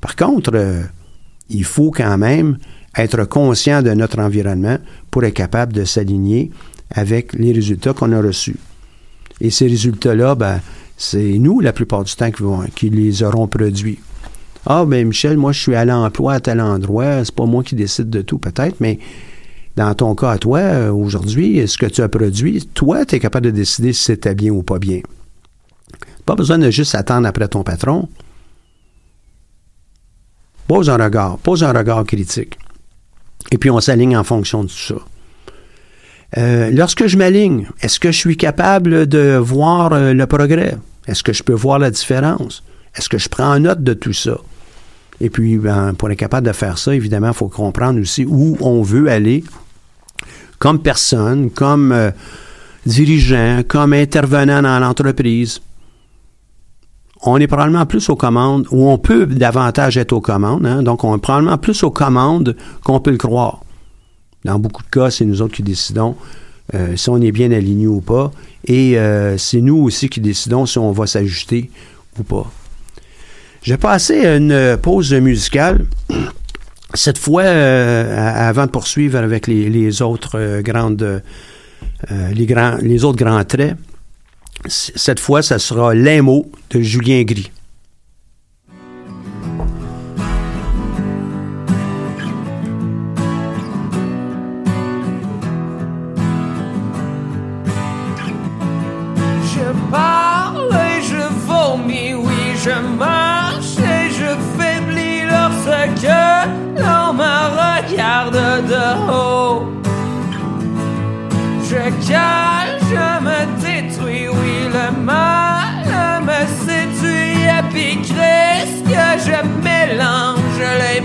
Speaker 8: Par contre, euh, il faut quand même être conscient de notre environnement pour être capable de s'aligner avec les résultats qu'on a reçus. Et ces résultats-là, ben, c'est nous, la plupart du temps, qui, les auront produits. Ah, ben Michel, moi, je suis à l'emploi à tel endroit, c'est pas moi qui décide de tout, peut-être, mais dans ton cas à toi, euh, aujourd'hui, ce que tu as produit, toi, tu es capable de décider si c'était bien ou pas bien. Pas besoin de juste attendre après ton patron. Pose un regard, pose un regard critique. Et puis on s'aligne en fonction de tout ça. Euh, lorsque je m'aligne, est-ce que je suis capable de voir euh, le progrès? Est-ce que je peux voir la différence? Est-ce que je prends note de tout ça? Et puis, ben, pour être capable de faire ça, évidemment, il faut comprendre aussi où on veut aller comme personne, comme euh, dirigeant, comme intervenant dans l'entreprise. On est probablement plus aux commandes, ou on peut davantage être aux commandes, hein, donc on est probablement plus aux commandes qu'on peut le croire. Dans beaucoup de cas, c'est nous autres qui décidons euh, si on est bien aligné ou pas, et euh, c'est nous aussi qui décidons si on va s'ajuster ou pas. J'ai passé une pause musicale. Cette fois, euh, avant de poursuivre avec les, les autres euh, grandes, euh, les, grands, les autres grands traits, cette fois, ça sera L'Imo de Julien Gris.
Speaker 1: Je me détruis, oui, le mal me séduit. Et puis Christ que je mélange les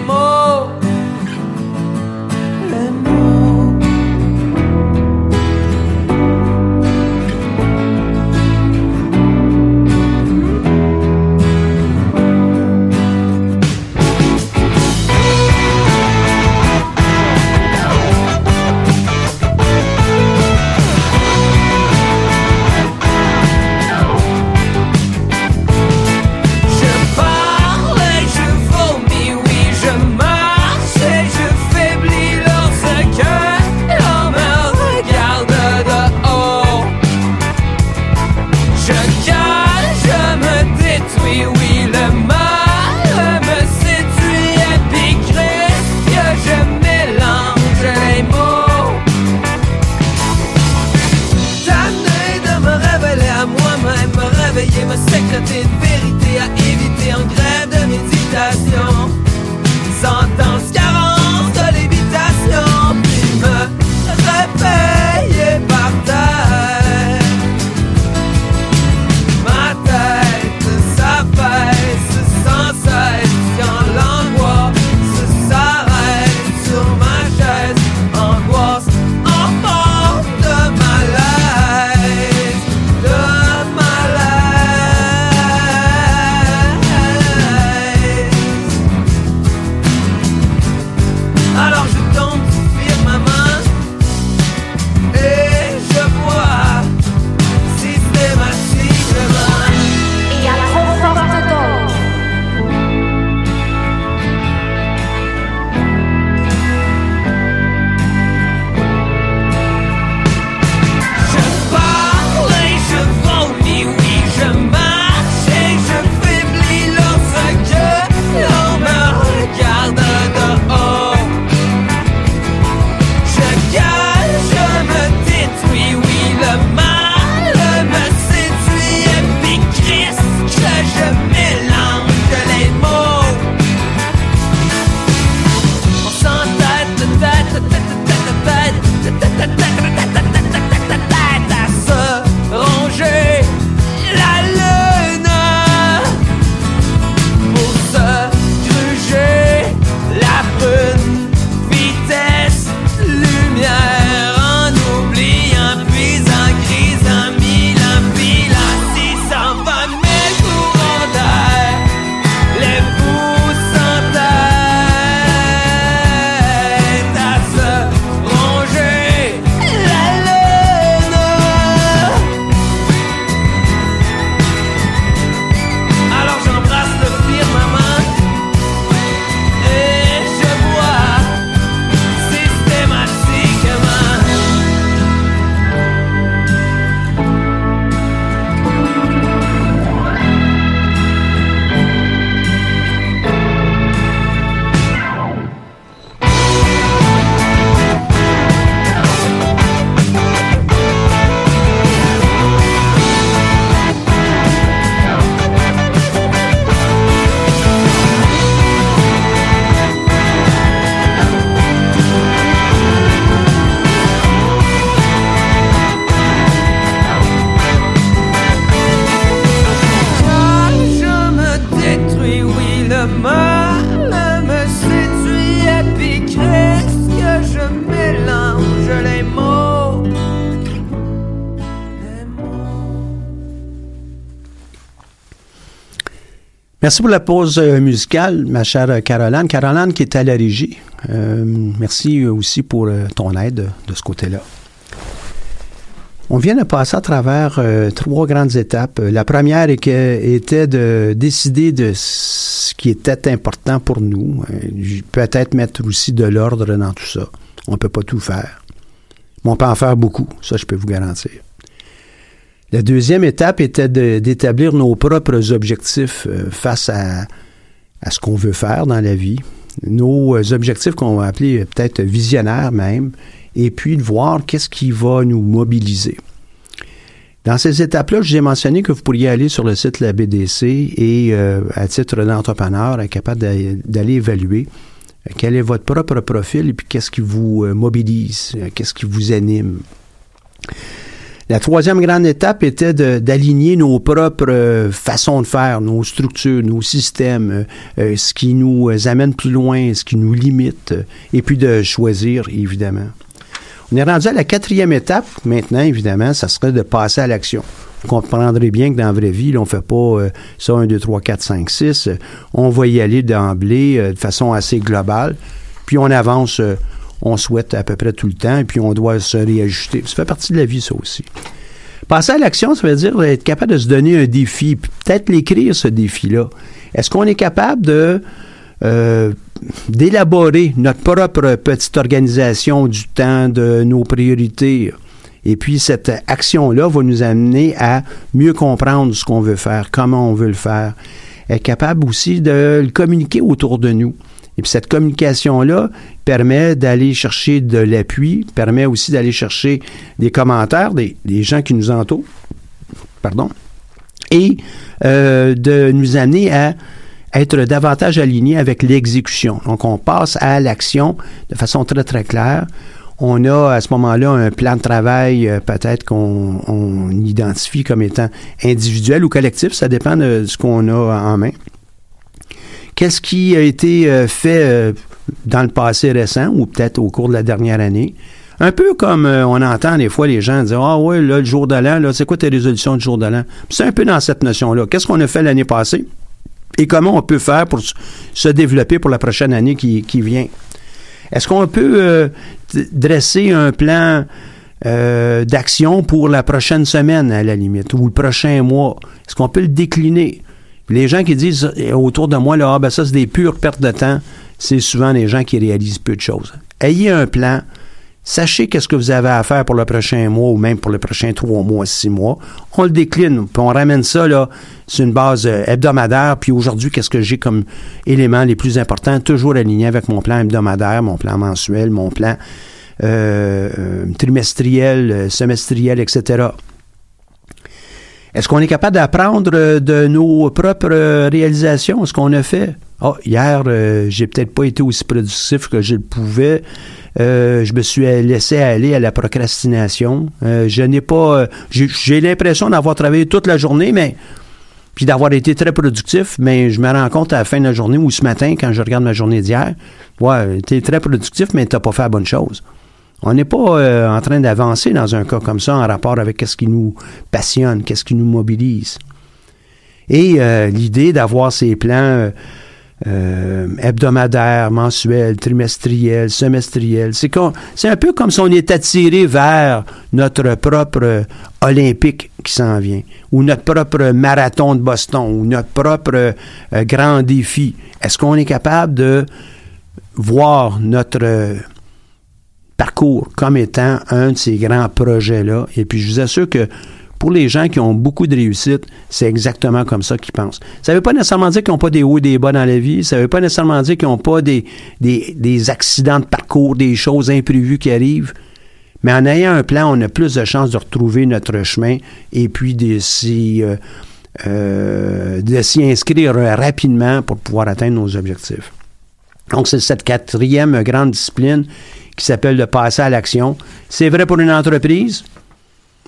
Speaker 8: Merci pour la pause euh, musicale, ma chère Caroline. Caroline qui est à la régie. Euh, merci aussi pour euh, ton aide de ce côté-là. On vient de passer à travers trois grandes étapes. La première était de décider de ce qui était important pour nous. Peut-être mettre aussi de l'ordre dans tout ça. On ne peut pas tout faire. Mais on peut en faire beaucoup. Ça, je peux vous garantir. La deuxième étape était d'établir nos propres objectifs euh, face à, ce qu'on veut faire dans la vie. Nos euh, objectifs qu'on va appeler euh, peut-être visionnaires même, et puis de voir qu'est-ce qui va nous mobiliser. Dans ces étapes-là, je vous ai mentionné que vous pourriez aller sur le site de la BDC et, à titre d'entrepreneur, être capable d'a- d'aller évaluer quel est votre propre profil et puis qu'est-ce qui vous mobilise, qu'est-ce qui vous anime. La troisième grande étape était d'aligner nos propres euh, façons de faire, nos structures, nos systèmes, euh, euh, ce qui nous amène plus loin, ce qui nous limite, et puis de choisir, évidemment. On est rendu à la quatrième étape. Maintenant, évidemment, ça serait de passer à l'action. Vous comprendrez bien que dans la vraie vie, on ne fait pas ça 1, 2, 3, 4, 5, 6. Euh, On va y aller d'emblée de façon assez globale. Puis on avance, on souhaite à peu près tout le temps, et puis on doit se réajuster. Ça fait partie de la vie, ça aussi. Passer à l'action, ça veut dire être capable de se donner un défi, puis peut-être l'écrire, ce défi-là. Est-ce qu'on est capable de euh, d'élaborer notre propre petite organisation du temps, de nos priorités? Et puis, cette action-là va nous amener à mieux comprendre ce qu'on veut faire, comment on veut le faire. Être capable aussi de le communiquer autour de nous. Et puis cette communication-là permet d'aller chercher de l'appui, permet aussi d'aller chercher des commentaires des, gens qui nous entourent. Pardon. et euh, de nous amener à être davantage alignés avec l'exécution. Donc, on passe à l'action de façon très, très claire. On a à ce moment-là un plan de travail euh, peut-être qu'on on identifie comme étant individuel ou collectif, ça dépend de ce qu'on a en main. Qu'est-ce qui a été euh, fait euh, dans le passé récent ou peut-être au cours de la dernière année? Un peu comme euh, on entend des fois les gens dire Ah ouais, là, le jour de l'an, c'est quoi tes résolutions du jour de l'an? C'est un peu dans cette notion-là. Qu'est-ce qu'on a fait l'année passée? Et comment on peut faire pour se développer pour la prochaine année qui, vient? Est-ce qu'on peut dresser un plan d'action pour la prochaine semaine, à la limite, ou le prochain mois? Est-ce qu'on peut le décliner? Les gens qui disent autour de moi, là, ah, ben ça, c'est des pures pertes de temps, c'est souvent des gens qui réalisent peu de choses. Ayez un plan. Sachez qu'est-ce que vous avez à faire pour le prochain mois ou même pour le prochain trois mois, six mois. On le décline, puis on ramène ça là sur une base euh, hebdomadaire. Puis aujourd'hui, qu'est-ce que j'ai comme éléments les plus importants, toujours alignés avec mon plan hebdomadaire, mon plan mensuel, mon plan euh, euh, trimestriel, semestriel, etc. Est-ce qu'on est capable d'apprendre euh, de nos propres euh, réalisations, ce qu'on a fait? Ah, hier, euh, j'ai peut-être pas été aussi productif que je le pouvais. Je me suis laissé aller à la procrastination. Je n'ai pas. j'ai- l'impression d'avoir travaillé toute la journée, mais puis d'avoir été très productif, mais je me rends compte à la fin de la journée ou ce matin, quand je regarde ma journée d'hier, ouais, tu es très productif, mais tu n'as pas fait la bonne chose. On n'est pas euh, en train d'avancer dans un cas comme ça en rapport avec ce qui nous passionne, qu'est-ce qui nous mobilise. Et euh, l'idée d'avoir ces plans euh, euh, hebdomadaires, mensuels, trimestriels, semestriels, c'est c'est un peu comme si on est attiré vers notre propre olympique qui s'en vient, ou notre propre marathon de Boston, ou notre propre grand défi. Est-ce qu'on est capable de voir notre parcours comme étant un de ces grands projets-là. Et puis, je vous assure que pour les gens qui ont beaucoup de réussite, c'est exactement comme ça qu'ils pensent. Ça ne veut pas nécessairement dire qu'ils n'ont pas des hauts et des bas dans la vie. Ça ne veut pas nécessairement dire qu'ils n'ont pas des, des, des accidents de parcours, des choses imprévues qui arrivent. Mais en ayant un plan, on a plus de chances de retrouver notre chemin et puis de s'y, euh, euh, de s'y inscrire rapidement pour pouvoir atteindre nos objectifs. Donc, c'est cette quatrième grande discipline qui s'appelle de passer à l'action. C'est vrai pour une entreprise.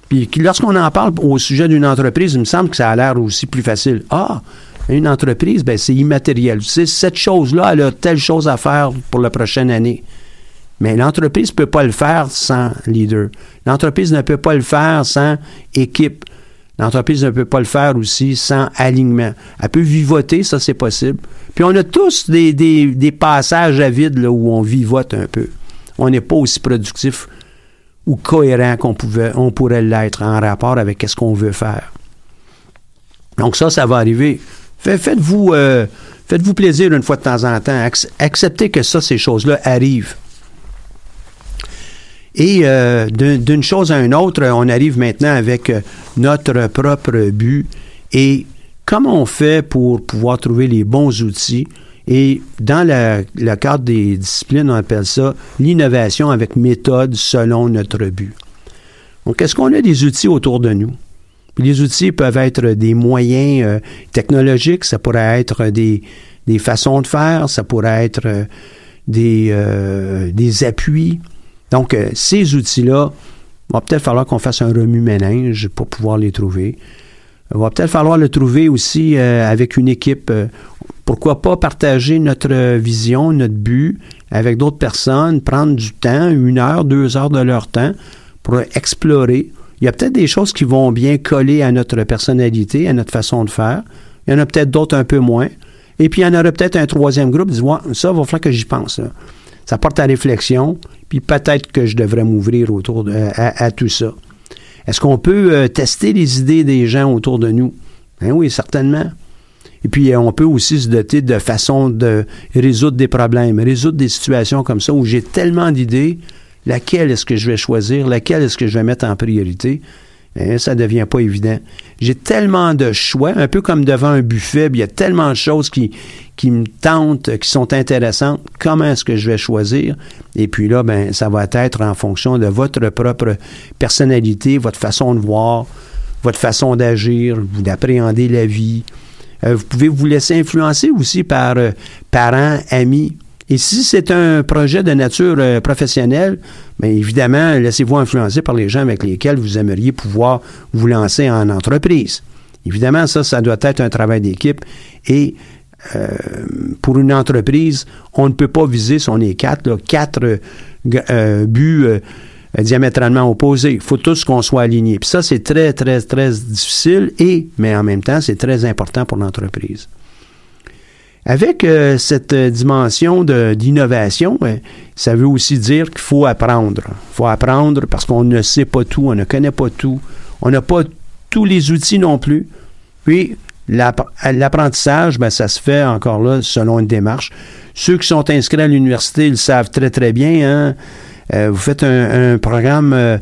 Speaker 8: Puis lorsqu'on en parle au sujet d'une entreprise, il me semble que ça a l'air aussi plus facile. Ah, une entreprise, ben, c'est immatériel. C'est cette chose-là, elle a telle chose à faire pour la prochaine année. Mais l'entreprise ne peut pas le faire sans leader. L'entreprise ne peut pas le faire sans équipe. L'entreprise ne peut pas le faire aussi sans alignement. Elle peut vivoter, ça c'est possible. Puis on a tous des, des- des passages à vide là, où on vivote un peu. On n'est pas aussi productif ou cohérent qu'on pouvait, on pourrait l'être en rapport avec ce qu'on veut faire. Donc ça, ça va arriver. Fait- Faites-vous euh, faites-vous plaisir une fois de temps en temps. Ac- Acceptez que ça, ces choses-là arrivent. Et euh, d'un- d'une chose à une autre, on arrive maintenant avec euh, notre propre but et comment on fait pour pouvoir trouver les bons outils. Et dans le cadre des disciplines, on appelle ça l'innovation avec méthode selon notre but. Donc, est-ce qu'on a des outils autour de nous? Les outils peuvent être des moyens euh, technologiques, ça pourrait être des, des façons de faire, ça pourrait être euh, des, euh, des appuis. Donc, ces outils-là, il va peut-être falloir qu'on fasse un remue-ménage pour pouvoir les trouver. Il va peut-être falloir le trouver aussi euh, avec une équipe. Euh, pourquoi pas partager notre vision, notre but avec d'autres personnes, prendre du temps, une heure, deux heures de leur temps pour explorer. Il y a peut-être des choses qui vont bien coller à notre personnalité, à notre façon de faire. Il y en a peut-être d'autres un peu moins. Et puis, il y en aurait peut-être un troisième groupe qui dit ouais, ça, va falloir que j'y pense. là. Ça porte à réflexion, puis peut-être que je devrais m'ouvrir autour de, à tout ça. Est-ce qu'on peut euh, tester les idées des gens autour de nous? Ben oui, certainement. Et puis, euh, on peut aussi se doter de façons de résoudre des problèmes, résoudre des situations comme ça où j'ai tellement d'idées, laquelle est-ce que je vais choisir, laquelle est-ce que je vais mettre en priorité? Ben, ça devient pas évident. J'ai tellement de choix, un peu comme devant un buffet, il y a tellement de choses qui, qui me tentent, qui sont intéressantes. Comment est-ce que je vais choisir? Et puis là, ben, ça va être en fonction de votre propre personnalité, votre façon de voir, votre façon d'agir, d'appréhender la vie. Euh, vous pouvez vous laisser influencer aussi par euh, parents, amis. Et si c'est un projet de nature euh, professionnelle, bien évidemment, laissez-vous influencer par les gens avec lesquels vous aimeriez pouvoir vous lancer en entreprise. Évidemment, ça, ça doit être un travail d'équipe. Et euh, pour une entreprise, on ne peut pas viser, si on est quatre, quatre euh, buts diamétralement opposés. Il faut tous qu'on soit alignés. Puis ça, c'est très, très, très difficile, et, mais en même temps, c'est très important pour l'entreprise. Avec euh, cette dimension d'innovation, euh, ça veut aussi dire qu'il faut apprendre. Il faut apprendre parce qu'on ne sait pas tout, on ne connaît pas tout, on n'a pas tous les outils non plus. Puis, l'app- l'apprentissage, ben, ça se fait encore là selon une démarche. Ceux qui sont inscrits à l'université, ils le savent très, très bien. hein. Euh, vous faites un, un programme euh,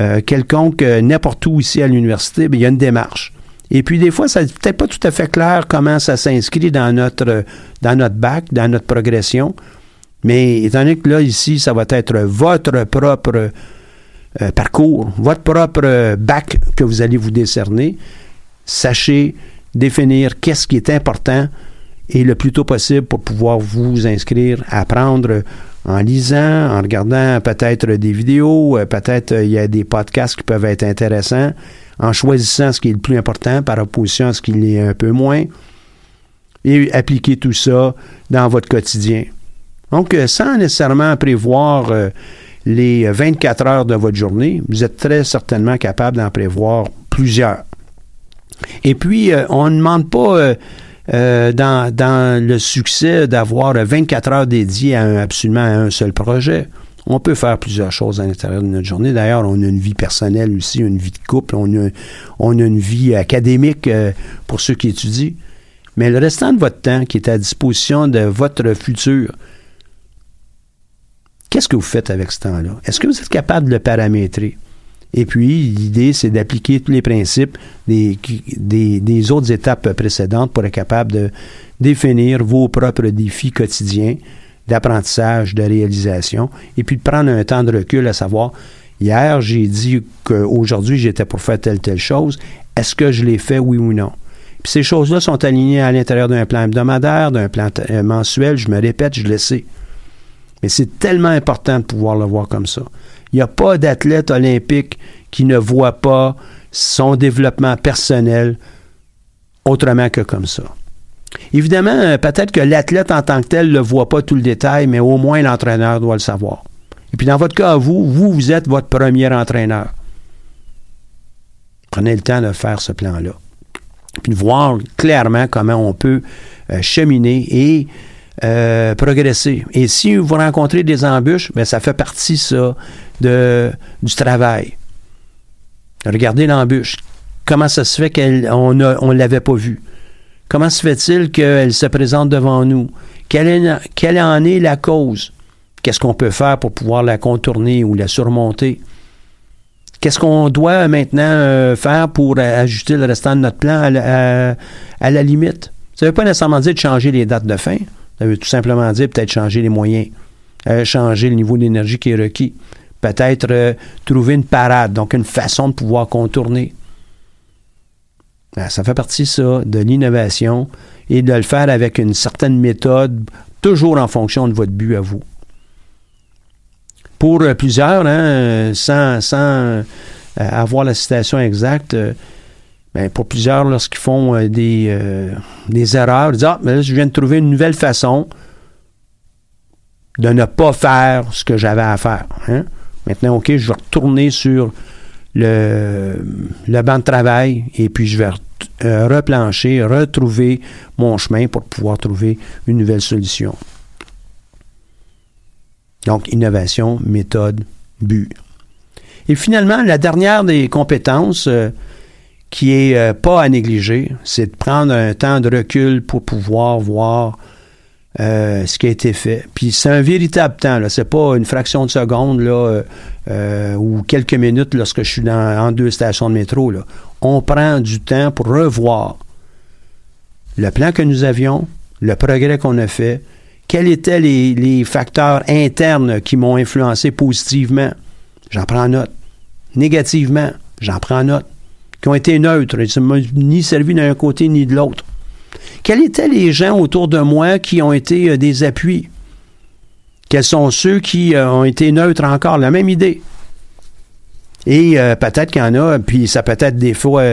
Speaker 8: euh, quelconque, euh, n'importe où ici à l'université, ben, il y a une démarche. Et puis, des fois, ça n'est peut-être pas tout à fait clair comment ça s'inscrit dans notre, dans notre bac, dans notre progression. Mais étant donné que là, ici, ça va être votre propre euh, parcours, votre propre bac que vous allez vous décerner, sachez définir qu'est-ce qui est important et le plus tôt possible pour pouvoir vous inscrire, apprendre en lisant, en regardant peut-être des vidéos, euh, peut-être euh, il y a des podcasts qui peuvent être intéressants, en choisissant ce qui est le plus important par opposition à ce qui l'est un peu moins, et appliquer tout ça dans votre quotidien. Donc, euh, sans nécessairement prévoir euh, les 24 heures de votre journée, vous êtes très certainement capable d'en prévoir plusieurs. Et puis, euh, on ne demande pas dans, le succès d'avoir 24 heures dédiées à absolument à un seul projet. On peut faire plusieurs choses à l'intérieur de notre journée. D'ailleurs, on a une vie personnelle aussi, une vie de couple, on a, une vie académique euh, pour ceux qui étudient. Mais le restant de votre temps qui est à disposition de votre futur, qu'est-ce que vous faites avec ce temps-là? Est-ce que vous êtes capable de le paramétrer? Et puis, l'idée, c'est d'appliquer tous les principes des autres étapes précédentes pour être capable de définir vos propres défis quotidiens d'apprentissage, de réalisation, et puis de prendre un temps de recul à savoir, hier, j'ai dit qu'aujourd'hui, j'étais pour faire telle, telle chose. Est-ce que je l'ai fait, oui ou non? Puis ces choses-là sont alignées à l'intérieur d'un plan hebdomadaire, d'un plan euh, mensuel. Je me répète, je le sais. Mais c'est tellement important de pouvoir le voir comme ça. Il n'y a pas d'athlète olympique qui ne voit pas son développement personnel autrement que comme ça. Évidemment, euh, peut-être que l'athlète en tant que tel ne voit pas tout le détail, mais au moins l'entraîneur doit le savoir. Et puis dans votre cas, vous, vous, vous êtes votre premier entraîneur. Prenez le temps de faire ce plan-là. Puis de voir clairement comment on peut euh, cheminer et euh, progresser. Et si vous rencontrez des embûches, ben, ça fait partie, du travail. Regardez l'embûche. Comment ça se fait qu'on ne l'avait pas vue? Comment se fait-il qu'elle se présente devant nous? Quelle, en est la cause? Qu'est-ce qu'on peut faire pour pouvoir la contourner ou la surmonter? Qu'est-ce qu'on doit maintenant euh, faire pour euh, ajuster le restant de notre plan à, la- limite? Ça ne veut pas nécessairement dire de changer les dates de fin. Ça veut tout simplement dire peut-être changer les moyens, euh, changer le niveau d'énergie qui est requis. Peut-être trouver une parade, donc une façon de pouvoir contourner. Ah, Ça fait partie, ça, de l'innovation et de le faire avec une certaine méthode, toujours en fonction de votre but à vous. Pour euh, plusieurs, hein, sans, sans euh, avoir la citation exacte, euh, ben, pour plusieurs, lorsqu'ils font des, des erreurs, ils disent Ah, mais là, je viens de trouver une nouvelle façon de ne pas faire ce que j'avais à faire. hein. Maintenant, OK, je vais retourner sur le, le banc de travail et puis je vais euh, replancher, retrouver mon chemin pour pouvoir trouver une nouvelle solution. Donc, innovation, méthode, but. Et finalement, la dernière des compétences euh, qui est euh, pas à négliger, c'est de prendre un temps de recul pour pouvoir voir euh, ce qui a été fait. Puis c'est un véritable temps, là. C'est pas une fraction de seconde, là, euh, euh, ou quelques minutes lorsque je suis en deux stations de métro. On prend du temps pour revoir le plan que nous avions, le progrès qu'on a fait, quels étaient les, les facteurs internes qui m'ont influencé positivement. J'en prends note. Négativement, j'en prends note. qui ont été neutres. Ils ne m'ont ni servi d'un côté ni de l'autre. Quels étaient les gens autour de moi qui ont été euh, des appuis? Quels sont ceux qui euh, ont été neutres encore? La même idée. Et euh, peut-être qu'il y en a, puis ça peut être des fois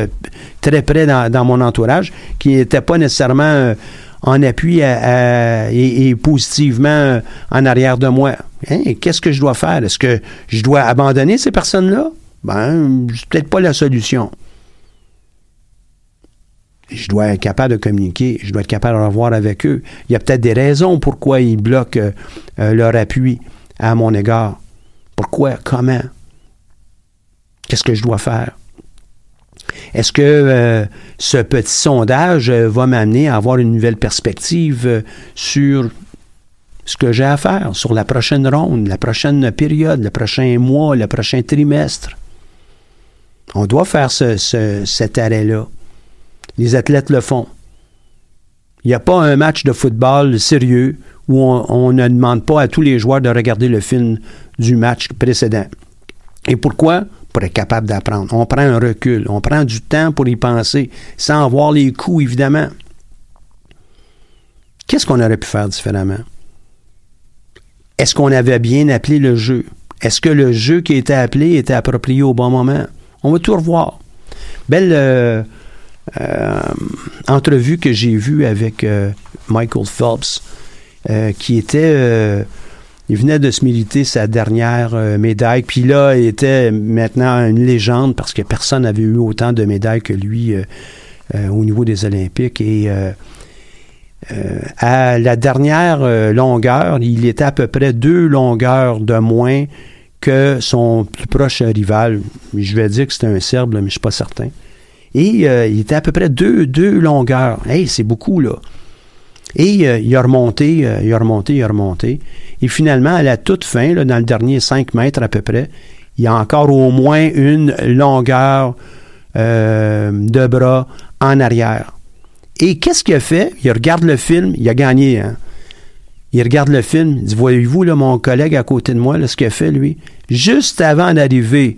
Speaker 8: très près dans, mon entourage, qui n'étaient pas nécessairement en appui et, positivement en arrière de moi. Hein, Qu'est-ce que je dois faire? Est-ce que je dois abandonner ces personnes-là? Ben, c'est peut-être pas la solution. Je dois être capable de communiquer, je dois être capable de revoir avec eux. Il y a peut-être des raisons pourquoi ils bloquent euh, euh, leur appui à mon égard. Pourquoi? Comment? Qu'est-ce que je dois faire? Est-ce que euh, ce petit sondage euh, va m'amener à avoir une nouvelle perspective sur ce que j'ai à faire, sur la prochaine ronde, la prochaine période, le prochain mois, le prochain trimestre? On doit faire ce- ce- cet arrêt-là. Les athlètes le font. Il n'y a pas un match de football sérieux où on, ne demande pas à tous les joueurs de regarder le film du match précédent. Et pourquoi? Pour être capable d'apprendre. On prend un recul, on prend du temps pour y penser, sans avoir les coups, évidemment. Qu'est-ce qu'on aurait pu faire différemment? Est-ce qu'on avait bien appelé le jeu? Est-ce que le jeu qui était appelé était approprié au bon moment? On va tout revoir. Belle euh, entrevue que j'ai vue avec euh, Michael Phelps, euh, qui était... euh, il venait de se militer sa dernière euh, médaille, puis là, il était maintenant une légende parce que personne n'avait eu autant de médailles que lui euh, euh, au niveau des Olympiques. Et euh, euh, à la dernière euh, longueur, il était à peu près deux longueurs de moins que son plus proche rival. Je vais dire que c'était un Serbe, mais je ne suis pas certain. Et euh, il était à peu près deux, deux longueurs. Hey, c'est beaucoup, là. Et euh, il a remonté, euh, il a remonté, il a remonté. Et finalement, à la toute fin, là, dans le dernier 5 mètres à peu près, il y a encore au moins une longueur de bras en arrière. Et qu'est-ce qu'il a fait? Il regarde le film, il a gagné. hein. Il regarde le film, il dit, voyez-vous, là, mon collègue à côté de moi, là, ce qu'il a fait, lui, juste avant d'arriver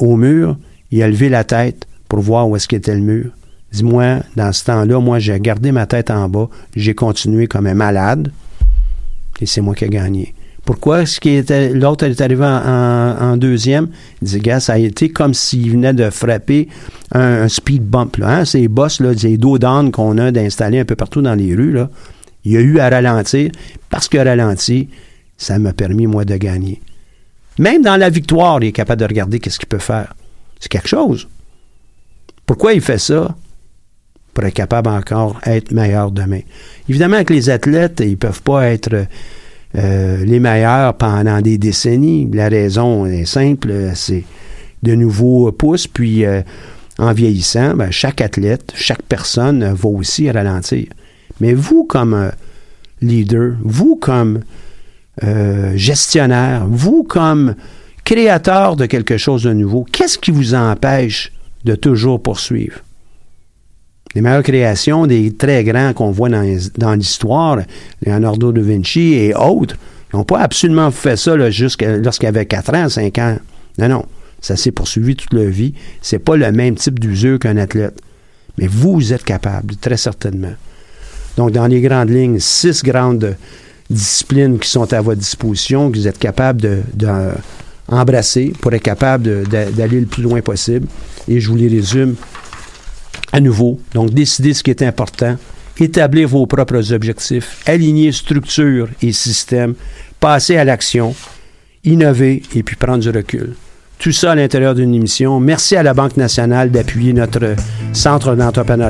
Speaker 8: au mur, il a levé la tête pour voir où est-ce qu'était le mur. Dis-moi, dans ce temps-là, moi, j'ai gardé ma tête en bas, j'ai continué comme un malade, et c'est moi qui ai gagné. Pourquoi est-ce était l'autre est arrivé en, deuxième? Il dit, ça a été comme s'il venait de frapper un, un speed bump. Là, hein? Ces bosses, là, ces dos d'âne qu'on a d'installer un peu partout dans les rues, là, il a eu à ralentir. Parce qu'il a ralenti, ça m'a permis, moi, de gagner. Même dans la victoire, il est capable de regarder qu'est-ce qu'il peut faire. C'est quelque chose. Pourquoi il fait ça? Pour être capable encore d'être meilleur demain. Évidemment que les athlètes, ils peuvent pas être euh, les meilleurs pendant des décennies. La raison est simple, c'est de nouveaux pouces, puis euh, en vieillissant, ben, chaque athlète, chaque personne va aussi ralentir. Mais vous, comme euh, leader, vous, comme gestionnaire, vous, comme créateur de quelque chose de nouveau, qu'est-ce qui vous empêche de toujours poursuivre? Les meilleures créations des très grands qu'on voit dans, l'histoire, Leonardo da Vinci et autres, n'ont pas absolument fait ça jusqu'à- lorsqu'ils avaient 4 ans, 5 ans. Non, non. Ça s'est poursuivi toute leur vie. C'est pas le même type d'usure qu'un athlète. Mais vous, êtes capable, très certainement. Donc, dans les grandes lignes, six grandes disciplines qui sont à votre disposition, que vous êtes capable de, de, euh, pour être capable d'aller le plus loin possible. Et je vous les résume à nouveau. Donc, décidez ce qui est important, établir vos propres objectifs, aligner structure et système, passer à l'action, innover et puis prendre du recul. Tout ça à l'intérieur d'une émission. Merci à la Banque nationale d'appuyer notre centre d'entrepreneuriat.